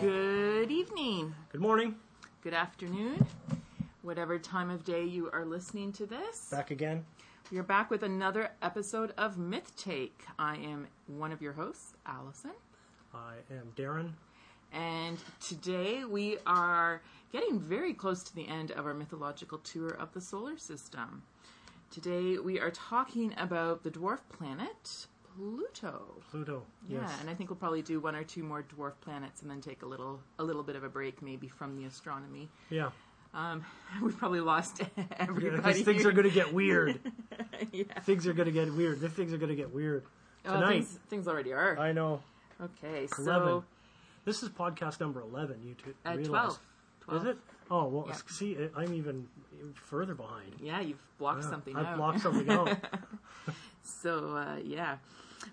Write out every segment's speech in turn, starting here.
Good evening, Good morning. good afternoon, whatever time of day you are listening to this. Back again. We are back with another episode of MythTake. I am one of your hosts, Alison, I am Darrin. and today we are getting very close to the end of our mythological tour of the solar system. Today we are talking about the dwarf planet Pluto. Pluto. Yeah, Yes. and I think we'll probably do one or two more dwarf planets and then take a little a little bit of a break maybe from the astronomy. Yeah. Um, we've probably lost everybody. Because things here. are going to get weird. yeah. things are going to get weird. The things are going to get weird Oh, tonight. things, things already are. I know. Okay, so 11. This is podcast number 11. You two uh, realize. 12. 12. Is it? Oh, well, Yeah. see, I'm even further behind. Yeah, you've blocked Yeah, something I've out. blocked something out. So, uh, yeah.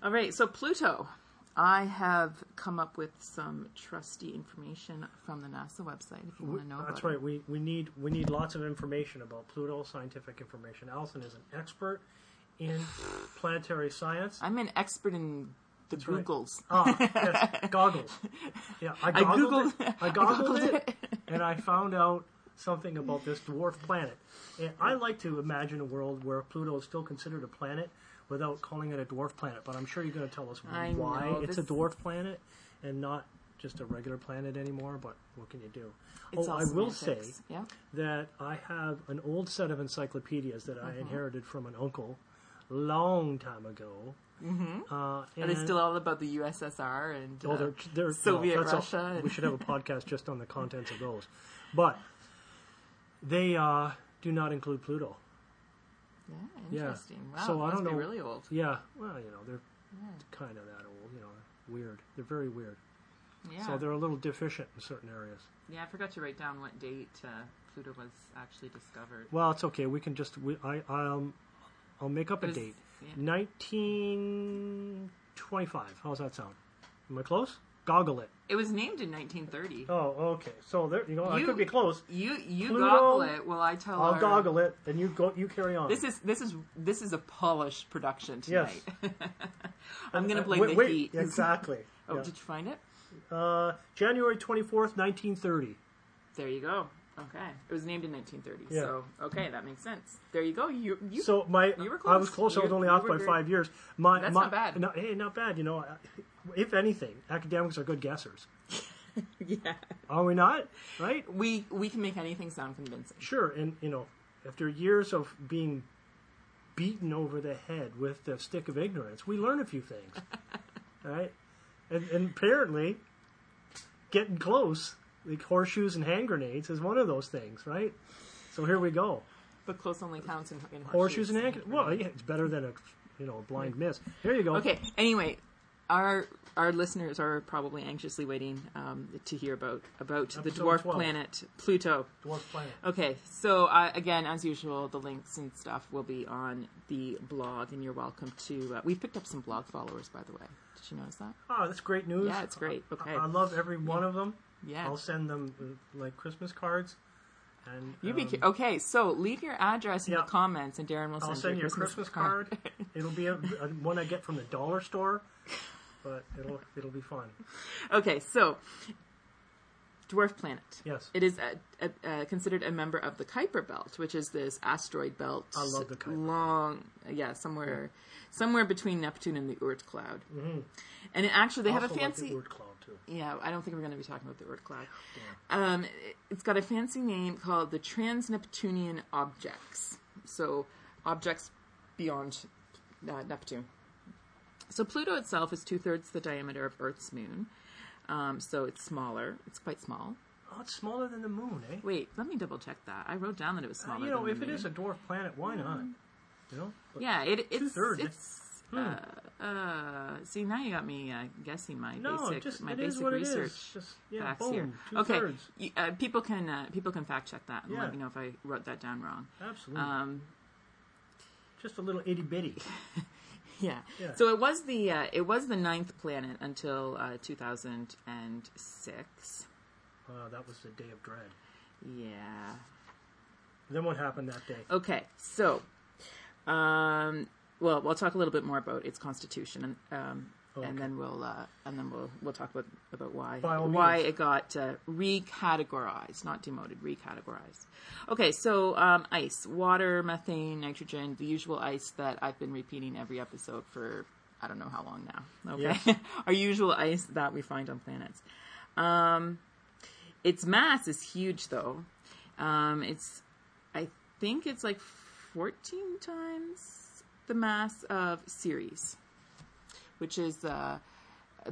All right, so Pluto. I have come up with some trusty information from the NASA website if you want to know That's right. We, we need we need lots of information about Pluto, scientific information. Alison is an expert in planetary science. I'm an expert in the right. Googles. Ah, yes, goggles. Yeah, I I Googled- it. I I Googled it, and I found out something about this dwarf planet. And I like to imagine a world where Pluto is still considered a planet without calling it a dwarf planet. But I'm sure you're going to tell us I why know, it's a dwarf planet and not just a regular planet anymore. But what can you do? Oh, I will say. Yeah. that I have an old set of encyclopedias that Mm-hmm. I inherited from an uncle long time ago. Mm-hmm. Uh, Are they and- still all about the USSR and Oh, uh, they're, they're Soviet well, that's a- Russia and- we should have a podcast just on the contents of those, but they uh, do not include Pluto. Yeah, Yeah. interesting. Wow, So it I must don't be know- really old. Yeah, well, you know, they're kind of that old. You know, weird. They're very weird. Yeah. So they're a little deficient in certain areas. yeah, I forgot to write down what date uh, Pluto was actually discovered. Well, it's okay. We can just we I I'll I'll make up a date. yeah. Nineteen twenty-five. How's that sound? Am I close? Goggle it. It was named in 1930. Oh, okay. So there you go. I You- could be close. You you Pluto- goggle it while I tell I'll our- goggle it, and you go. You carry on. This is this is this is a polished production Yes. tonight. I'm gonna blame wait, the wait, heat. Exactly. Oh, Yeah. did you find it? Uh, January 24th, 1930. There you go. Okay, it was named in 1930. Yeah. So okay, that makes sense. There you go. You you So my, You were I was close. close. I was only off by very- five years. My, That's my, not bad. No, hey, not bad. You know, if anything, academics are good guessers. yeah. Are we not? Right? We we can make anything sound convincing. Sure. And you know, after years of being beaten over the head with the stick of ignorance, we learn a few things. right? And, and apparently, getting close, like horseshoes and hand grenades, is one of those things, right? So here we go. But close only counts in, in Horseshoes and hand. Well, yeah, it's better than a you know a blind miss. Here you go. Okay. Anyway, our our listeners are probably anxiously waiting um, to hear about about the dwarf 12. planet Pluto. Dwarf planet. Okay, so uh, again, as usual, the links and stuff will be on the blog, and you're welcome to. Uh, we've picked up some blog followers, by the way. Did you notice that? Oh, that's great news. Yeah, it's great. Okay. I, love every one of them. Yeah. I'll send them uh, like Christmas cards. And You be um, okay. So leave your address in yeah. the comments, and Darrin will send, I'll send you a Christmas, Christmas card. it'll be a, a, one I get from the dollar store, but it'll it'll be fun. okay, so dwarf planet. Yes. It is a, a, considered a member of the Kuiper Belt, which is this asteroid belt. I love the Kuiper. Long, yeah, somewhere, somewhere between Neptune and the Oort cloud. Mm-hmm. And it actually, they have a fancy. like fancy. the word cloud too. Yeah, I don't think we're going to be talking about the Oort cloud. Um, it- it's got a fancy name called the Trans-Neptunian Objects. So, objects beyond uh, Neptune. So, Pluto itself is two thirds the diameter of Earth's moon. Um, so, it's smaller. It's quite small. Oh, it's smaller than the moon, eh? Wait, let me double check that. I wrote down that it was smaller. Uh, smaller. you know, if it is a dwarf planet, why not? You know. Yeah, it, it's Two-thirds, it's. Uh, uh, see, now you got me uh, guessing my No, basic just my basic research. Just yeah, facts boom, here. Okay, thirds. y- uh, people can uh, people can fact check that and Yeah. let me know if I wrote that down wrong. Absolutely. Um, just a little itty bitty. Yeah. Yeah. So it was the uh, it was the ninth planet until uh, 2006. Uh, that was the Day of Dread. Yeah. Then what happened that day? Okay. So, um, well, we'll talk a little bit more about its constitution, and um, Okay. and then we'll uh, and then we'll we'll talk about about why why means. it got uh, recategorized, not demoted, recategorized. Okay, so um, ice, water, methane, nitrogen, the usual ice that I've been repeating every episode for I don't know how long now. Okay, our usual ice that we find on planets. Um, its mass is huge, though. Um, it's I think it's like 14 times the mass of Ceres, which is uh,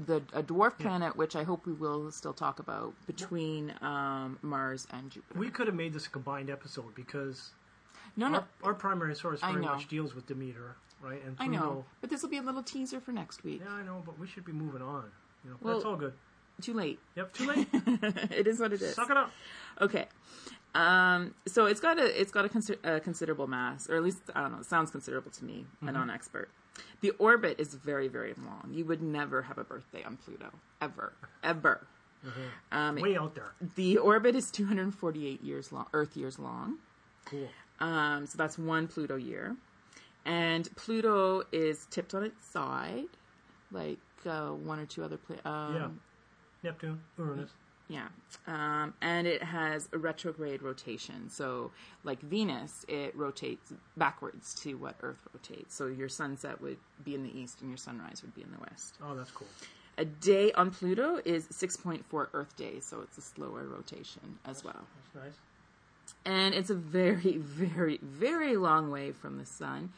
the a dwarf planet, which I hope we will still talk about between um, Mars and Jupiter. We could have made this a combined episode because no, no, our, our primary source I very know. much deals with Demeter, right? And I Pluto. know, but this will be a little teaser for next week. Yeah, I know, but we should be moving on. You know, Well- that's all good. Too late. Yep, too late. it is what it is. Suck it up. Okay. Um, so it's got a it's got a, consider- a considerable mass, or at least I don't know. It sounds considerable to me, a non-expert. The orbit is very very long. You would never have a birthday on Pluto, ever, ever. Um, Way out there. the orbit is 248 years long, Earth years long. Cool. Um, so that's one Pluto year, and Pluto is tipped on its side, like uh, one or two other pla- um, Yeah. Neptune, Uranus. Yeah. Um, and it has a retrograde rotation. So, like Venus, it rotates backwards to what Earth rotates. So, your sunset would be in the east and your sunrise would be in the west. Oh, that's cool. A day on Pluto is 6.4 Earth days. So, it's a slower rotation as well. That's nice. And it's a very, very, very long way from the sun.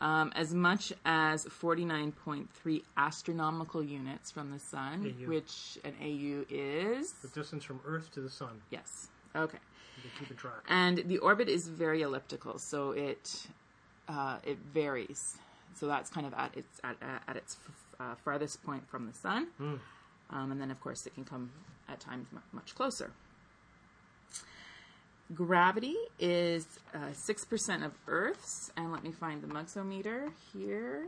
Um, as much as 49.3 astronomical units from the sun, AU. which an AU is. The distance from Earth to the Sun. Yes. Okay. You keep track. And the orbit is very elliptical, so it uh, it varies. So that's kind of at its at, at its uh, farthest point from the sun, um, and then of course it can come at times mu- much closer. Gravity is uh, six percent of Earth's, and let me find the mugsometer here.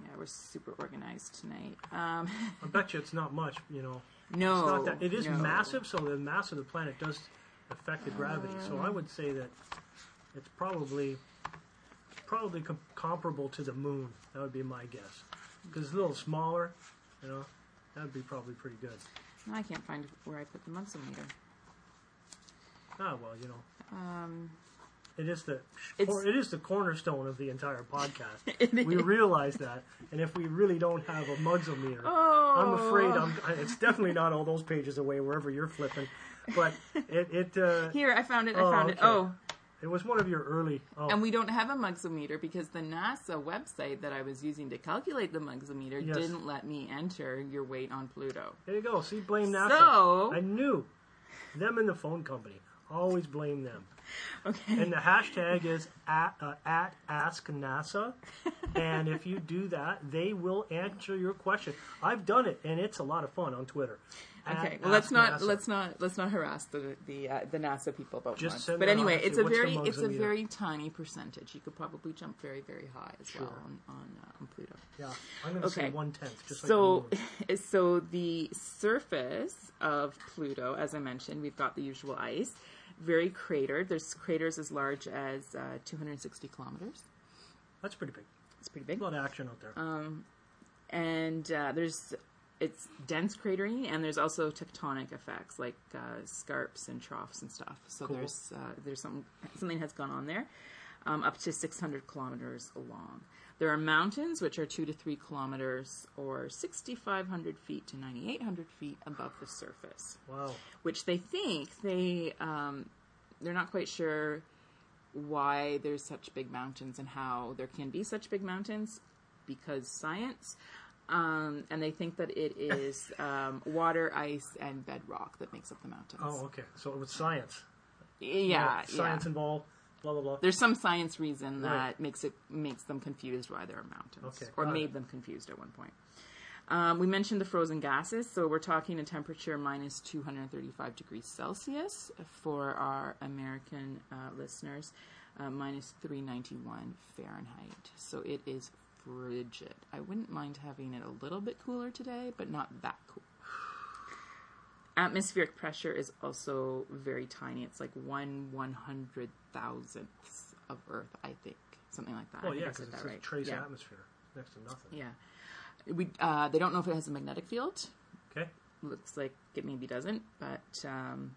Yeah, we're super organized tonight. Um, I bet you it's not much, you know. no, It's not that. It is no. massive, so the mass of the planet does affect the gravity. So I would say that it's probably probably com- comparable to the moon. That would be my guess. Because it's a little smaller, you know. That would be probably pretty good. I can't find where I put the mugsometer. Ah, well, you know, Um, it is the It's- it is the cornerstone of the entire podcast. We realize that, and if we really don't have a mugsometer, oh, I'm afraid I'm, it's definitely not all those pages away wherever you're flipping. But it it uh, Here, I found it. I Oh, found it. Oh, it was one of your early. Oh, and we don't have a mugsometer because the NASA website that I was using to calculate the mugsometer Yes. didn't let me enter your weight on Pluto. there you go. See, blame NASA. So- I knew them and the phone company. Always blame them. Okay. And the hashtag is at, uh, at Ask NASA. and if you do that, they will answer your question. I've done it, and it's a lot of fun on Twitter. At Okay. Well, let's not NASA. let's not let's not harass the the uh, the NASA people about Just But anyway, it's a very it's a very tiny percentage. You could probably jump very very high as well on on, uh, on Pluto. Yeah, I'm going to say Okay. one tenth, just like so moon. so the surface of Pluto, as I mentioned, we've got the usual ice, very cratered. There's craters as large as uh, 260 kilometers. That's pretty big. It's pretty big. A lot of action out there. and uh, there's it's dense cratering, and there's also tectonic effects like uh, scarps and troughs and stuff. So Cool. there's uh, there's some something has gone on there, um, up to 600 kilometers long. There are mountains which are two to three kilometers, or 6,500 feet to 9,800 feet above the surface wow. which they think they um, they're not quite sure why there's such big mountains and how there can be such big mountains because science um, and they think that it is um, water ice and bedrock that makes up the mountains Oh, okay. So it was science. yeah yeah Science involved. Blah blah blah. there's some science reason that Right. makes it makes them confused why there are mountains, Okay, or got made it. them confused at one point. Um, we mentioned the frozen gases, so we're talking a temperature minus 235 degrees Celsius for our American uh, listeners. uh, minus 391 Fahrenheit. So it is frigid. I wouldn't mind having it a little bit cooler today, but not that cool. Atmospheric pressure is also very tiny. It's like one one hundred thousandths of Earth, I think, something like that. Well, yeah, because it's that a right. trace yeah. atmosphere next to nothing. Yeah. We uh, they don't know if it has a magnetic field. Okay. Looks like it maybe doesn't, but um,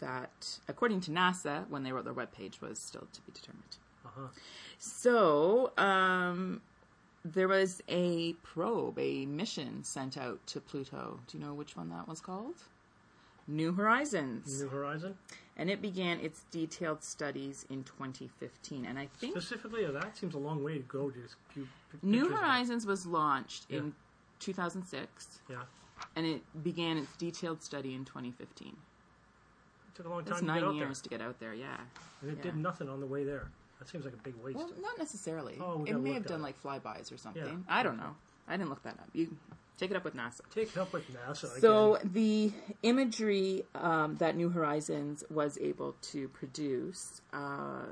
that according to NASA, when they wrote their webpage, was still to be determined. Uh-huh. So um, there was a probe, a mission sent out to Pluto. Do you know which one that was called? New Horizons, New Horizon. and it began its detailed studies in 2015. And I think Specifically, uh, that seems a long way to go. Just few New pictures of. Horizons was launched Yeah. in 2006. Yeah. and it began its detailed study in 2015. It took a long time That's to get nine out years to get out there. Yeah. there, and it yeah. did nothing on the way there. That seems like a big waste. Well, not necessarily. Oh, we it gotta may look have that done like flybys or something. Yeah. I don't know. I didn't look that up. You take it up with NASA. Take it up with NASA. So again. the imagery um, that New Horizons was able to produce uh,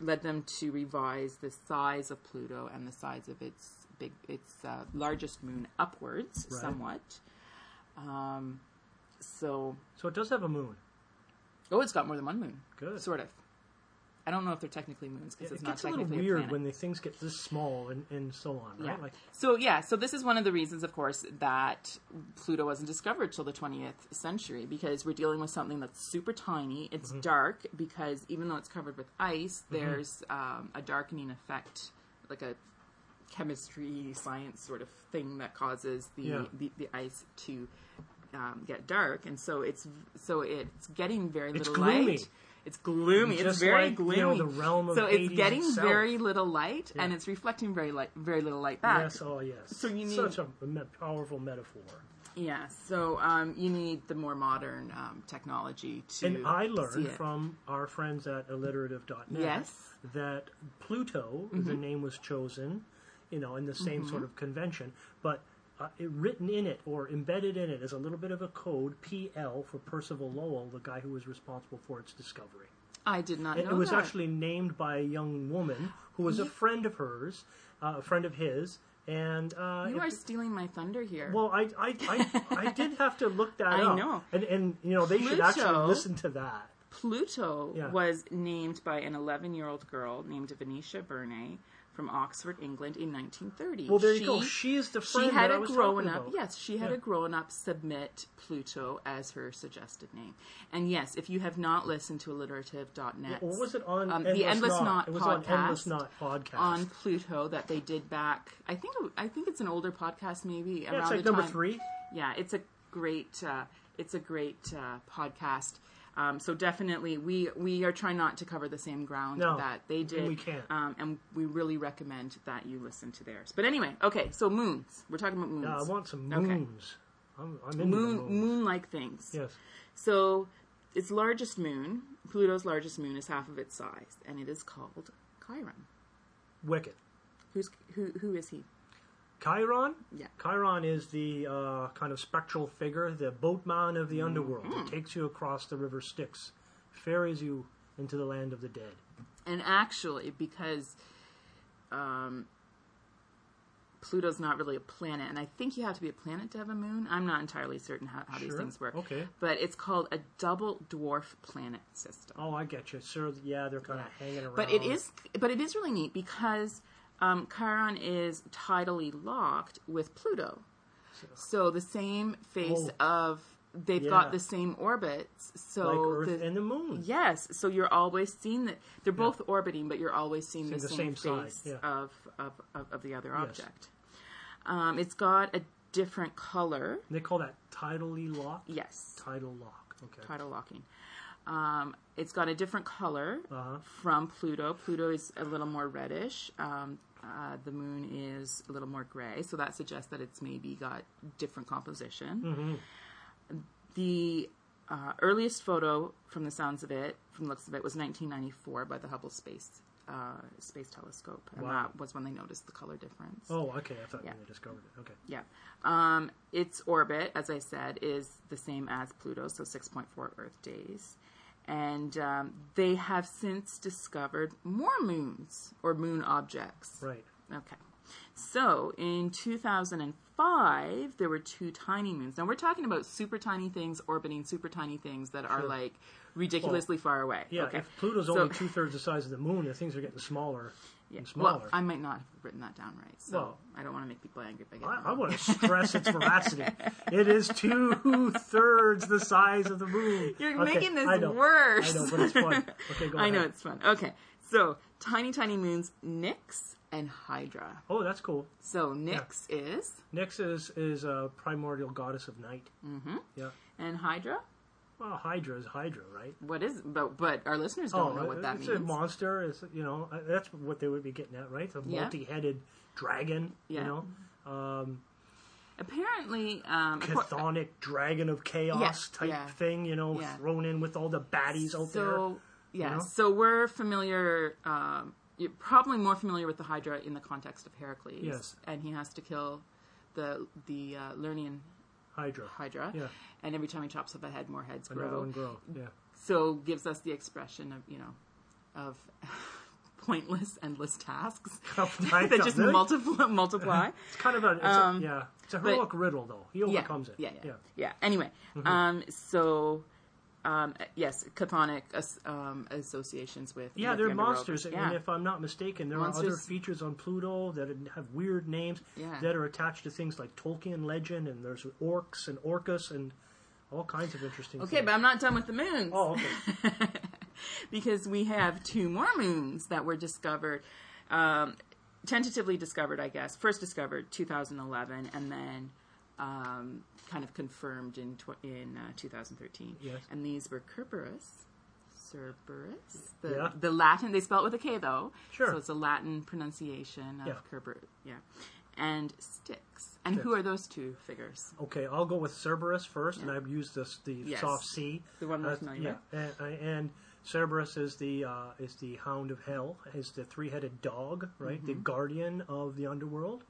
led them to revise the size of Pluto and the size of its big, its uh, largest moon upwards Right. somewhat. Um, so, so it does have a moon. oh, it's got more than one moon. Good. Sort of. I don't know if they're technically moons because it it's not gets a little technically a weird when the things get this small and, and so on, right? Yeah. Like, so yeah, so this is one of the reasons, of course, that Pluto wasn't discovered till the 20th century because we're dealing with something that's super tiny. It's Mm-hmm. dark because even though it's covered with ice, there's um, a darkening effect, like a chemistry science sort of thing that causes the Yeah. the, the ice to um, get dark, and so it's so it's getting very It's little gloomy. light. It's gloomy. Just it's very like, gloomy. you know, the realm of so it's 80s getting itself. very little light, and it's reflecting very light, very little light back. yes, oh yes. So you need- such a powerful metaphor. Yeah, so um, you need the more modern um, technology to. And I learned from our friends at alliterative.net Yes. that Pluto, the name was chosen, you know, in the same sort of convention, but uh, written in it or embedded in it is a little bit of a code, PL, for Percival Lowell, the guy who was responsible for its discovery. I did not It, know it was that. actually named by a young woman who was a friend of hers, uh, a friend of his, and uh, You it- are stealing my thunder here. well, I, I, I, I did have to look that I up. know. and and you know they should actually listen to that. Pluto Yeah. was named by an 11 year old girl named Venetia Burney from Oxford, England in 1930. Well, there you she, go. She is the friend She had a grown up. about. yes, she had Yeah. a grown up submit Pluto as her suggested name. And yes, if you have not listened to alliterative.net, What was it on Um, Endless the Endless Knot? Knot on Endless podcast Knot podcast. on Pluto that they did back. I think I think it's an older podcast, maybe yeah, around it's like the number time. three. Yeah, it's a great uh, it's a great uh, podcast. Um, so definitely, we we are trying not to cover the same ground No, that they and did. we can't. um, and we really recommend that you listen to theirs. But anyway, okay, so moons. We're talking about moons. Yeah, I want some Okay. moons. I'm, I'm into moon moon-like things. Yes. So its largest moon, Pluto's largest moon, is half of its size, and it is called Charon. Wicked. Who's who? Who is he? Charon? Yeah. Charon is the uh, kind of spectral figure, the boatman of the underworld. Mm-hmm. It takes you across the river Styx, ferries you into the land of the dead. And actually, because um, Pluto's not really a planet, and I think you have to be a planet to have a moon. I'm not entirely certain how, how these things work. Okay. But it's called a double dwarf planet system. Oh, I get you. Sure, yeah, they're kind of hanging around. But it is, but it is really neat because um, Charon is tidally locked with Pluto. So the same face of they've Yeah. got the same orbits. So like Earth the, and the Moon. Yes, so you're always seeing that they're both orbiting, but you're always seeing the, the same, same face side, yeah. of, of, of, of the other object. Um, it's got a different color. They call that tidally lock. Yes, Tidal lock. Okay. tidal locking. Um, it's got a different color Uh-huh. from Pluto. Pluto is a little more reddish. Um, uh, the moon is a little more gray, so that suggests that it's maybe got different composition. Mm-hmm. The uh, earliest photo, from the sounds of it, from the looks of it, was 1994 by the Hubble Space uh, Space Telescope, and Wow. that was when they noticed the color difference. Oh, okay. I thought Yeah. they discovered it. Okay. Yeah. Um, its orbit, as I said, is the same as Pluto, so 6.4 Earth days. And um, they have since discovered more moons or moon objects. Right. Okay. So in 2005, there were two tiny moons. Now we're talking about super tiny things orbiting super tiny things that are Sure. like ridiculously far away. Yeah. Okay. If Pluto's So- only two thirds the size of the moon, the things are getting smaller Yeah. and smaller. Well, I might not have written that down right, so Well- I don't want to make people angry if I get it I, I want to stress its veracity. It is two thirds the size of the moon. You're Okay, making this I know, worse. I know, but it's fun. Okay, go I know ahead. it's fun. Okay, so tiny, tiny moons, Nyx and Hydra. Oh, that's cool. So Nyx is, Nyx is is a primordial goddess of night. Mm-hmm. Yeah. and Hydra. Well, Hydra is Hydra, right? What is? But but our listeners don't know what that Oh, it's means. a monster. It's you know uh, that's what they would be getting at, right? It's A Yeah. multi-headed dragon. Yeah. You know, um, Apparently, um, chthonic dragon of chaos Yeah, type yeah. thing. You know, Yeah. thrown in with all the baddies out there. so yeah, know? so we're familiar. Um, you're probably more familiar with the Hydra in the context of Heracles. Yes. and he has to kill the the uh, Lernaean Hydra. Hydra. Yeah. and every time he chops off a head, more heads Another grow. one grow. Yeah. So gives us the expression of you know of pointless, endless tasks that just really? multiply. multiply. It's kind of a, it's Um, a yeah, it's a but- heroic riddle though. He overcomes yeah, it. yeah, yeah. yeah. Anyway, um, so um, yes, chthonic as, um, associations with Yeah, they're the monsters, Yeah. and if I'm not mistaken, there are other features on Pluto that have weird names Yeah. that are attached to things like Tolkien legend, and there's orcs and orcas and all kinds of interesting. Okay, things. but I'm not done with the moons. oh, okay. because we have two more moons that were discovered, um, tentatively discovered, I guess. First discovered 2011, and then um, kind of confirmed in tw- in uh, 2013. Yes. And these were Kerberos, Cerberus, the Yeah. the Latin. They spell it with a K though. Sure. So it's a Latin pronunciation of Yeah. Kerber. Yeah. And Styx. And who are those two figures? Okay, I'll go with Cerberus first, and I've used this the Yes. soft C. The one we're Uh, familiar yeah, and, and Cerberus is the uh, is the Hound of Hell, is the three headed dog, right? The Mm-hmm. guardian of the underworld.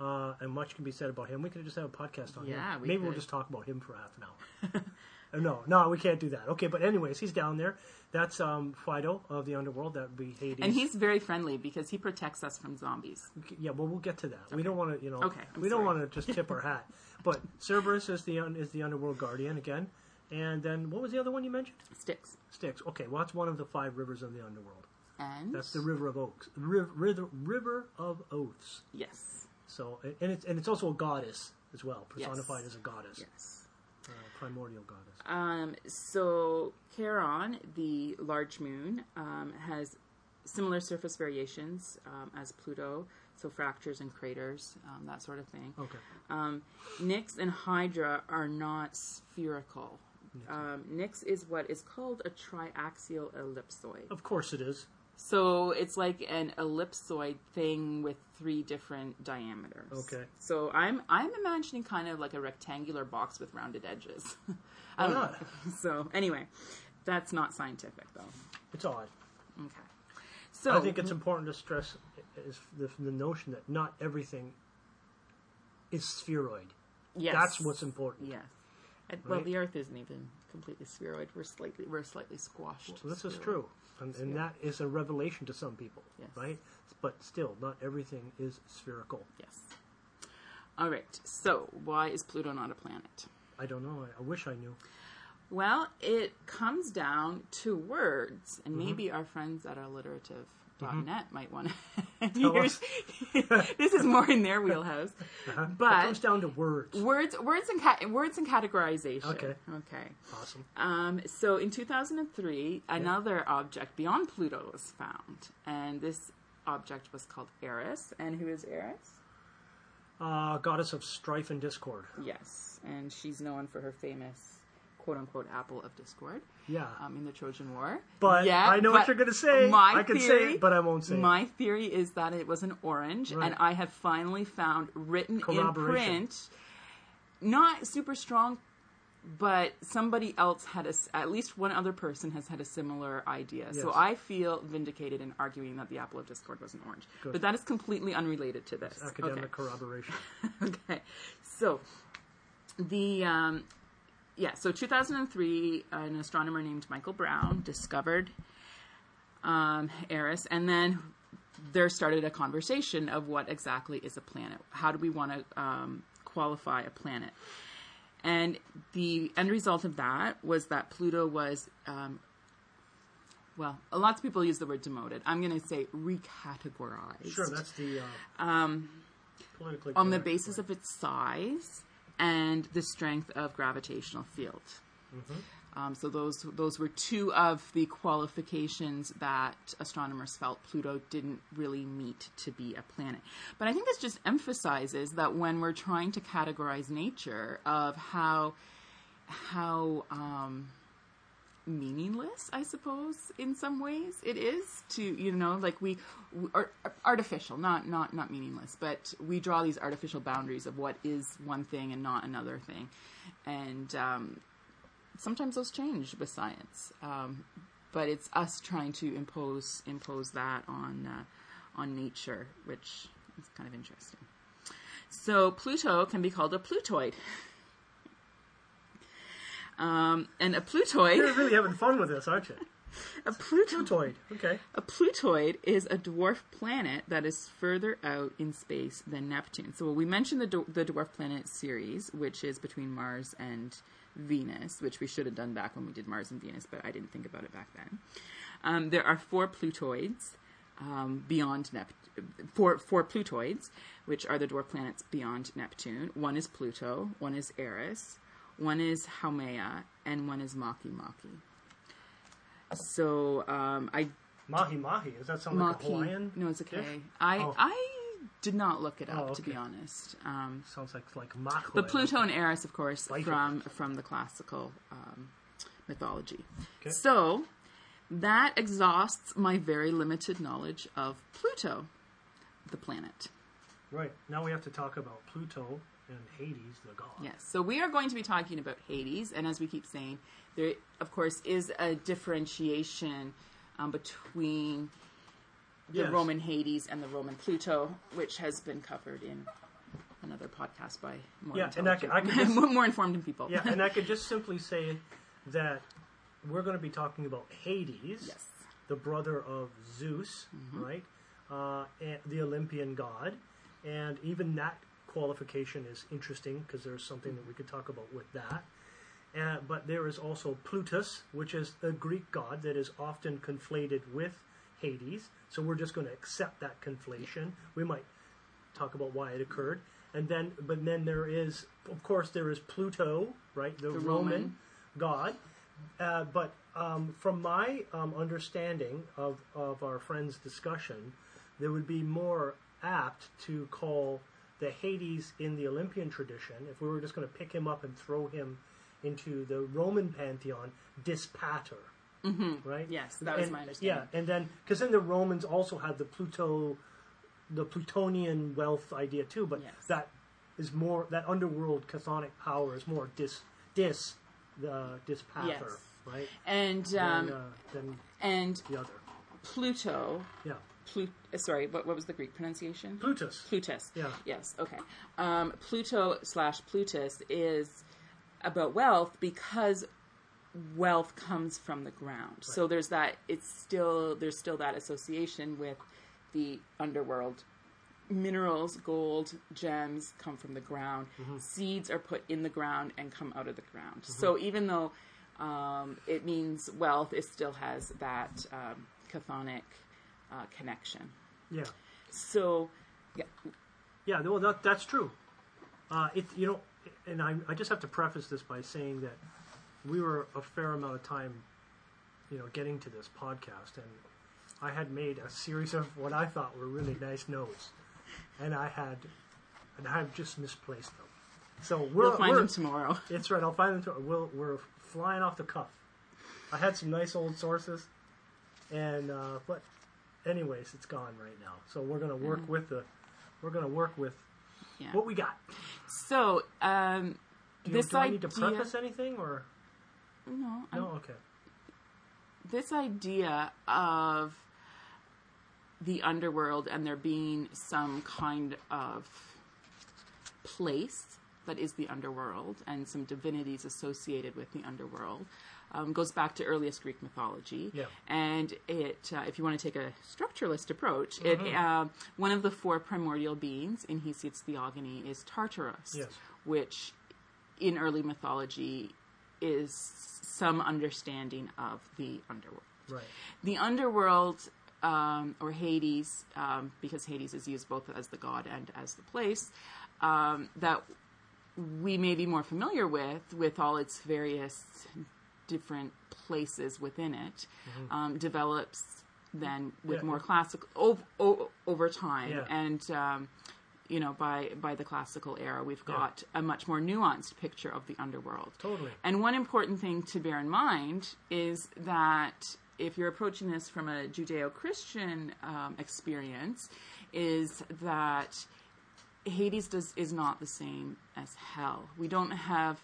Uh, and much can be said about him. We could just have a podcast on Yeah, him. we Maybe we'll just talk about him for half an hour. No, no, we can't do that. Okay, but anyways, he's down there. That's um, Fido of the underworld. That would be Hades. And he's very friendly because he protects us from zombies. Yeah, well, we'll get to that. We don't want to, you know, Okay, I'm we don't want to just tip our hat. But Cerberus is the un- is the underworld guardian again, and then what was the other one you mentioned? Styx. Styx. Okay, well, that's one of the five rivers of the underworld. And That's the river of oaks, river, river, river of oaths. yes, So, and it's and it's also a goddess as well, personified Yes. as a goddess, yes. uh, primordial goddess. Um, so Charon, the large moon, um, has similar surface variations um, as Pluto, so fractures and craters, um, that sort of thing. Okay. Um, Nyx and Hydra are not spherical. Um, Nyx is what is called a triaxial ellipsoid. Of course it is. So it's like an ellipsoid thing with three different diameters. Okay. So I'm I'm imagining kind of like a rectangular box with rounded edges. I don't know. So anyway, that's not scientific though. It's odd. Okay. So I think it's important to stress is the, the notion that not everything is spheroid. yes. That's what's important. Yes. And, Well, Right? the Earth isn't even completely spheroid. We're slightly we're slightly squashed. This is spheroid. true, and, and that is a revelation to some people, Yes. right? But still, not everything is spherical. Yes. All right. So why is Pluto not a planet? I don't know. I, I wish I knew. Well, it comes down to words, and Mm-hmm. maybe our friends at alliterative.net might want to this is more in their wheelhouse, Uh-huh. it comes down to words. words, words and ca- words and categorization. Okay. Okay. Awesome. Um, so in 2003, another object beyond Pluto was found, and this object was called Eris. And who is Eris? Uh, goddess of strife and discord. Yes, and she's known for her famous "quote unquote" apple of discord Yeah. um, in the Trojan War. but yeah, I know what you're going to say. My I can theory, say it, but I won't say it. My theory is that it was an orange, Right. and I have finally found written in print, not super strong, but somebody else had a, at least one other person has had a similar idea. So I feel vindicated in arguing that the apple of discord was an orange. Good. But that is completely unrelated to this. Academic Okay. corroboration. okay. So the um, yeah, so 2003, an astronomer named Michael Brown discovered um, Eris, and then there started a conversation of what exactly is a planet. How do we want to um, qualify a planet? And the end result of that was that Pluto was, um, well, lots of people use the word demoted. I'm going to say recategorized. Sure, that's the uh, um, politically on the basis way. of its size and the strength of gravitational field. Um, so those those were two of the qualifications that astronomers felt Pluto didn't really meet to be a planet. But I think this just emphasizes that when we're trying to categorize nature, of how how um, meaningless, I suppose, in some ways it is to you know like we, we are artificial, not not not meaningless, but we draw these artificial boundaries of what is one thing and not another thing, and um, sometimes those change with science. Um, but it's us trying to impose impose that on uh, on nature, which is kind of interesting. So Pluto can be called a Plutoid. Um, and a Plutoid, You're really having fun with this, aren't you? a Pluto, Plutoid. Okay. a Plutoid is a dwarf planet that is further out in space than Neptune. So we mentioned the, d- the dwarf planet Ceres, which is between Mars and Venus, which we should have done back when we did Mars and Venus, but I didn't think about it back then. Um, there are four Plutoids um, beyond Neptune. Four, four Plutoids, which are the dwarf planets beyond Neptune. One is Pluto, one is Eris, one is Haumea, and one is Makemake. So um, I Mahi Mahi. Does that sound like. Hawaiian? No, it's okay. dish? I Oh. I did not look it up Oh, to be honest. Um, Sounds like like Mach. but Pluto and Eris, of course, from from the classical um, mythology. Okay. So that exhausts my very limited knowledge of Pluto, the planet. Right. Now we have to talk about Pluto and Hades, the god. Yes. So we are going to be talking about Hades, and as we keep saying, there, of course, is a differentiation um, between the Yes. Roman Hades and the Roman Pluto, which has been covered in another podcast by more Yeah, and I can- I just- more informed people. Yeah, and I could just simply say that we're going to be talking about Hades, yes. the brother of Zeus, right? Uh, and the Olympian god, and even that qualification is interesting because there's something that we could talk about with that. Uh, but there is also Plutus, which is a Greek god that is often conflated with Hades. So we're just going to accept that conflation. We might talk about why it occurred, and then but then there is, of course, there is Pluto, right, the, The Roman, Roman. god. Uh, but um, from my um, understanding of of our friend's discussion, there would be more apt to call the Hades in the Olympian tradition, if we were just going to pick him up and throw him into the Roman pantheon, Dispater. Mm-hmm. Right? Yes, that was And- my understanding. Yeah, and then because then the Romans also had the Pluto, the Plutonian wealth idea too, but Yes. that is more that underworld chthonic power is more dis dis the Dispater, Yes. right? And than, um, uh, than and the other. Pluto, Yeah, Plut- uh, sorry, what, what was the Greek pronunciation? Plutus. Plutus. Yeah. Yes. Okay. Um, Pluto slash Plutus is about wealth because wealth comes from the ground. So there's that. It's still there's still that association with the underworld. Minerals, gold, gems come from the ground. Seeds are put in the ground and come out of the ground. So even though um, it means wealth, it still has that um, chthonic uh, connection. Yeah, So, yeah, yeah. Well, that that's true. Uh, it you know, and I I just have to preface this by saying that we were a fair amount of time, you know, getting to this podcast, and I had made a series of what I thought were really nice notes, and I had, and I've just misplaced them. So we're, we'll find them tomorrow. It's right. I'll find them. tomorrow. we'll, we're flying off the cuff. I had some nice old sources, and uh, but anyways, it's gone right now. So we're gonna work with the. We're gonna work with Yeah. what we got. So, um, Do, this do I need to preface anything or no, I'm- no? Okay. this idea of the underworld and there being some kind of place that is the underworld and some divinities associated with the underworld. Um, goes back to earliest Greek mythology, Yeah. and it, uh, if you want to take a structuralist approach, it Mm-hmm. uh, one of the four primordial beings in Hesiod's theogony is Tartarus, Yes. which in early mythology is some understanding of the underworld. Right. The underworld, um, or Hades, um, because Hades is used both as the god and as the place, um, that we may be more familiar with, with all its various different places within it, um, develops then with Mm-hmm. Yeah. more classical over, o- over time Yeah. and. Um, you know, by by the classical era, we've Yeah. got a much more nuanced picture of the underworld. Totally. And one important thing to bear in mind is that if you're approaching this from a Judeo Christian um, experience, is that Hades does, is not the same as hell. We don't have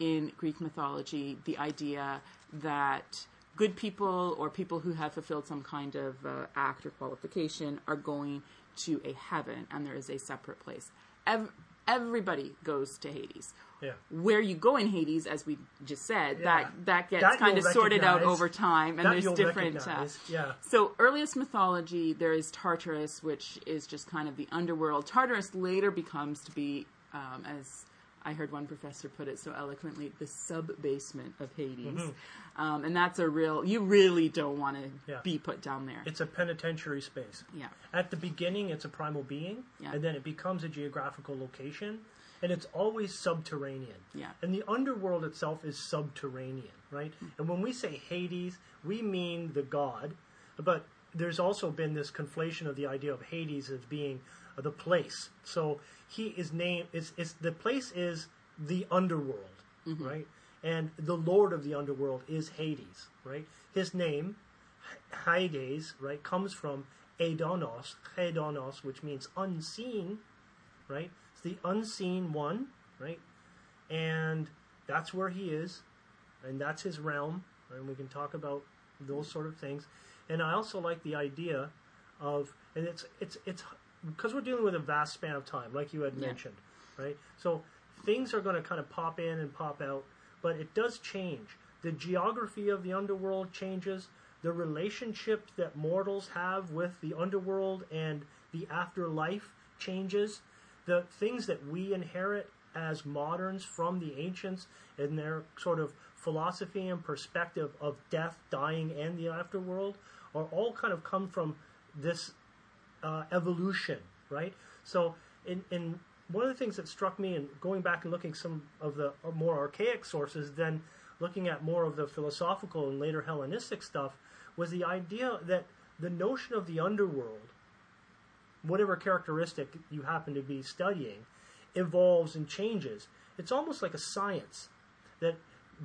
in Greek mythology the idea that good people or people who have fulfilled some kind of uh, act or qualification are going to a heaven and there is a separate place. Ev- everybody goes to Hades Yeah. where you go in Hades, as we just said, Yeah. that that gets That kind of sorted out over time, and there's different. Uh, yeah. So earliest mythology, there is Tartarus, which is just kind of the underworld. Tartarus later becomes to be, um, as I heard one professor put it so eloquently, the sub basement of Hades, um, and that's a real. You really don't want to Mm-hmm. Yeah. be put down there. It's a penitentiary space. yeah. At the beginning, it's a primal being, Yeah. and then it becomes a geographical location, and it's always subterranean. Yeah. And the underworld itself is subterranean, right? And when we say Hades, we mean the god, but there's also been this conflation of the idea of Hades as being the place. So he is named. It's, it's the place is the underworld, mm-hmm. right? And the lord of the underworld is Hades, right? His name Hades, right, comes from Adonos, Hedonos, which means unseen, right? It's the unseen one, right? And that's where he is, and that's his realm, and we can talk about those sort of things. And I also like the idea of, and it's it's it's because we're dealing with a vast span of time, like you had Yeah. mentioned, right? So things are going to kind of pop in and pop out, but it does change. The geography of the underworld changes. The relationship that mortals have with the underworld and the afterlife changes. The things that we inherit as moderns from the ancients and their sort of philosophy and perspective of death, dying, and the afterworld are all kind of come from this uh, evolution, right? So, in, in one of the things that struck me, and going back and looking some of the more archaic sources, then looking at more of the philosophical and later Hellenistic stuff, was the idea that the notion of the underworld, whatever characteristic you happen to be studying, evolves and changes. It's almost like a science that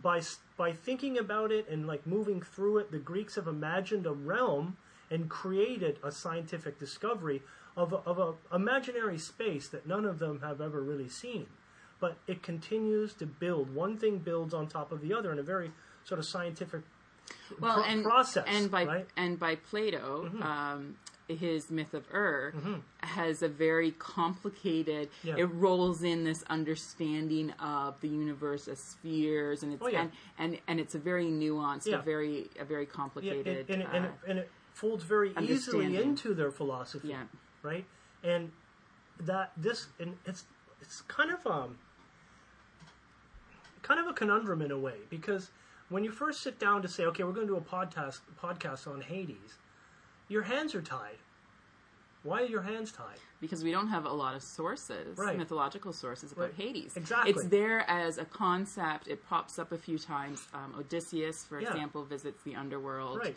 by by thinking about it and like moving through it, the Greeks have imagined a realm and created a scientific discovery of a, of a imaginary space that none of them have ever really seen. But it continues to build. One thing builds on top of the other in a very sort of scientific well, pro- and process. and by right? and by Plato, um, his myth of Ur Mm-hmm. has a very complicated. Yeah. It rolls in this understanding of the universe as spheres, and it's Oh, yeah. and, and and it's a very nuanced, Yeah. a very a very Yeah, complicated. it, and, and, uh, it, and it folds very easily into their philosophy, Yeah. right? And that this and it's it's kind of um kind of a conundrum in a way because when you first sit down to say, okay, we're going to do a podcast podcast on Hades, your hands are tied. Why are your hands tied? because we don't have a lot of sources, Right. mythological sources about Right. Hades. Exactly. It's there as a concept. It pops up a few times. Um, Odysseus, for Yeah. example, visits the underworld. Right.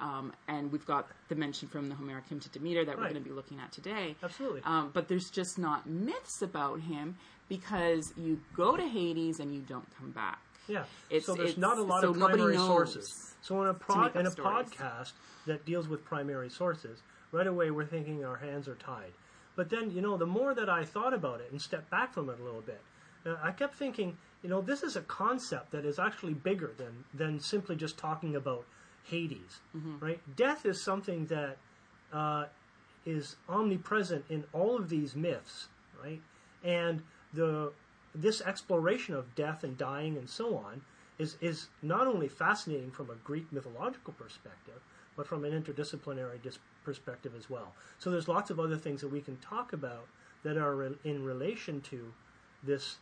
Um, and we've got the mention from the Homeric hymn to Demeter that we're going to be looking at today. Absolutely. Um, but there's just not myths about him because you go to Hades and you don't come back. Yeah. It's- so there's not a lot so of primary sources. So in a pro- in a stories. podcast that deals with primary sources, right away we're thinking our hands are tied. But then you know, the more that I thought about it and stepped back from it a little bit, uh, I kept thinking, you know, this is a concept that is actually bigger than than simply just talking about Hades, right? Death is something that uh, is omnipresent in all of these myths, right? And the this exploration of death and dying and so on is is not only fascinating from a Greek mythological perspective, but from an interdisciplinary dis- perspective as well. So there's lots of other things that we can talk about that are re- in relation to this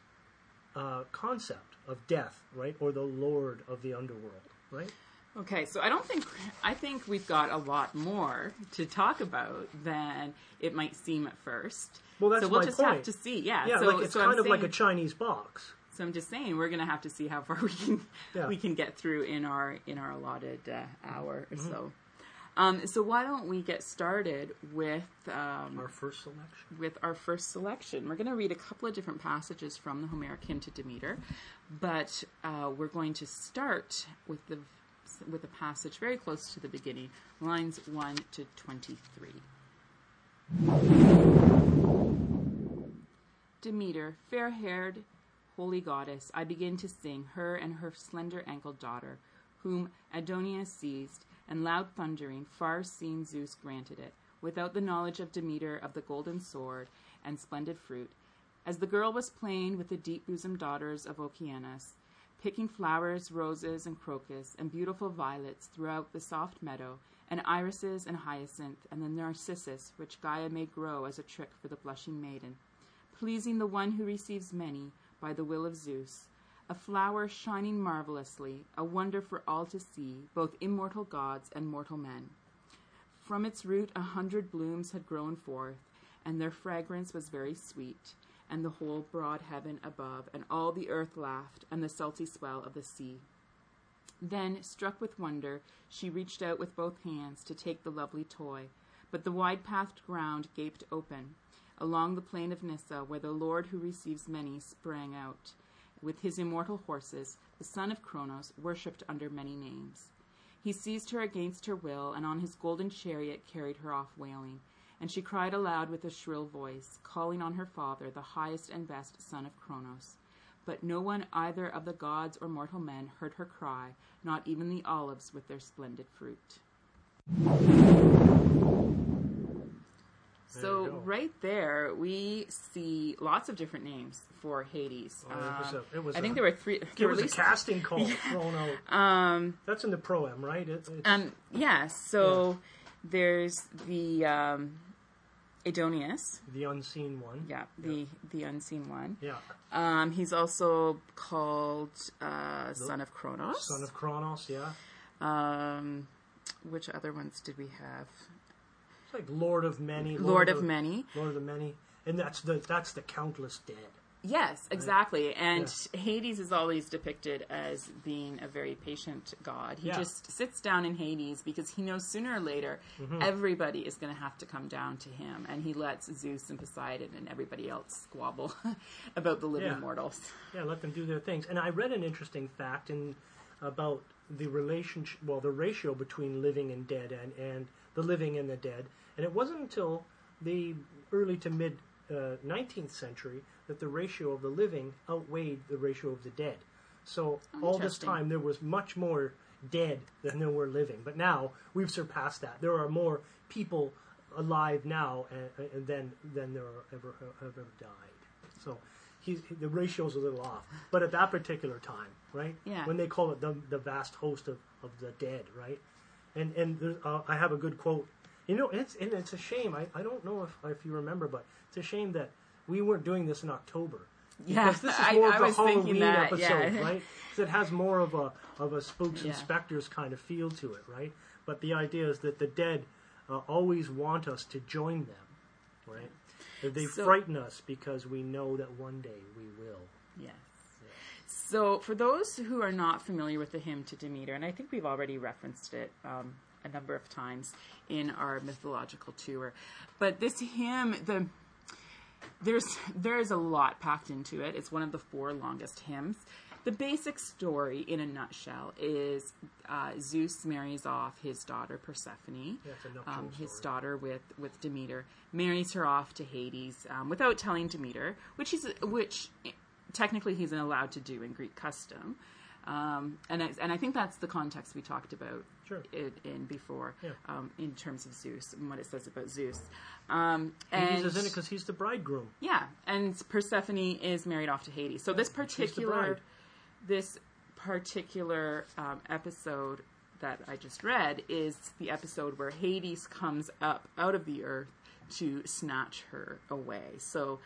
uh, concept of death, right, or the Lord of the underworld, right? Okay, so I don't think I think we've got a lot more to talk about than it might seem at first. Well, that's so we'll my just point. have to see. Yeah, Yeah, so, like it's so kind I'm of like a Chinese box. So I'm just saying we're going to have to see how far we can Yeah. we can get through in our in our allotted uh, hour or Mm-hmm. so. Um, so why don't we get started with um, Our first selection. with our first selection? We're going to read a couple of different passages from the Homeric hymn to Demeter, but uh, we're going to start with the with a passage very close to the beginning, lines one to twenty three. Demeter, fair haired, holy goddess, I begin to sing her and her slender ankled daughter, whom Aidoneus seized, and loud thundering, far seen Zeus granted it, without the knowledge of Demeter of the golden sword and splendid fruit. As the girl was playing with the deep bosomed daughters of Oceanus, picking flowers, roses, and crocus, and beautiful violets throughout the soft meadow, and irises and hyacinth, and the narcissus which Gaia made grow as a trick for the blushing maiden. Pleasing the one who receives many by the will of Zeus, a flower shining marvelously, a wonder for all to see, both immortal gods and mortal men. From its root a hundred blooms had grown forth, and their fragrance was very sweet, and the whole broad heaven above, and all the earth laughed, and the salty swell of the sea. Then, struck with wonder, she reached out with both hands to take the lovely toy, but the wide pathed ground gaped open. Along the plain of Nyssa, where the Lord who receives many sprang out, with his immortal horses, the son of Cronos, worshipped under many names. He seized her against her will, and on his golden chariot carried her off wailing. And she cried aloud with a shrill voice, calling on her father, the highest and best son of Cronos. But no one either of the gods or mortal men heard her cry, not even the olives with their splendid fruit. There So right there, we see lots of different names for Hades. Oh, it was Um, a- it I think a- there were three. There were was at a casting call thrown out. um, That's in the proem, right? It, um, yeah. So there's the um, Aidoneus. the unseen one. Yeah, the the unseen one. Yeah. Um, he's also called uh, son of Kronos. Son of Kronos, yeah. um, which other ones did we have? It's like Lord of Many. Lord of Many. Lord of the Many. And that's the that's the countless dead. Yes, exactly. And Hades is always depicted as being a very patient god. He Yeah. just sits down in Hades because he knows sooner or later Mm-hmm. everybody is going to have to come down to him. And he lets Zeus and Poseidon and everybody else squabble about the living Yeah. mortals. Yeah, let them do their things. And I read an interesting fact in about the relationship, well, the ratio between living and dead, and and the living and the dead. And it wasn't until the early to mid uh, 19th century that the ratio of the living outweighed the ratio of the dead. So all this time there was much more dead than there were living. But now we've surpassed that. There are more people alive now and, and than than there are ever ever died. So he's, the ratio's a little off. But at that particular time, right? Yeah. When they call it the, the vast host of, of the dead, right? And and uh, I have a good quote. You know, it's and it's a shame. I, I don't know if if you remember, but it's a shame that we weren't doing this in October. Yeah, Because this is I- more I of a was thinking Halloween that, episode, yeah. right? it has more of a of a spooks and specters kind of feel to it, right? But the idea is that the dead uh, always want us to join them, right? That They So- frighten us because we know that one day we will. Yes. So, for those who are not familiar with the hymn to Demeter, and I think we've already referenced it um, a number of times in our mythological tour, but this hymn, the there's there is a lot packed into it. It's one of the four longest hymns. The basic story, in a nutshell, is uh, Zeus marries off his daughter Persephone, Yeah, um, his story. daughter with with Demeter, marries her off to Hades um, without telling Demeter, which he's which technically he's allowed to do in Greek custom. Um, and I, and I think that's the context we talked about Sure. in before, Yeah. um, in terms of Zeus and what it says about Zeus. Um, Hades and is in it because he's the bridegroom. yeah, and Persephone is married off to Hades. So this particular this particular um, episode that I just read is the episode where Hades comes up out of the earth to snatch her away. So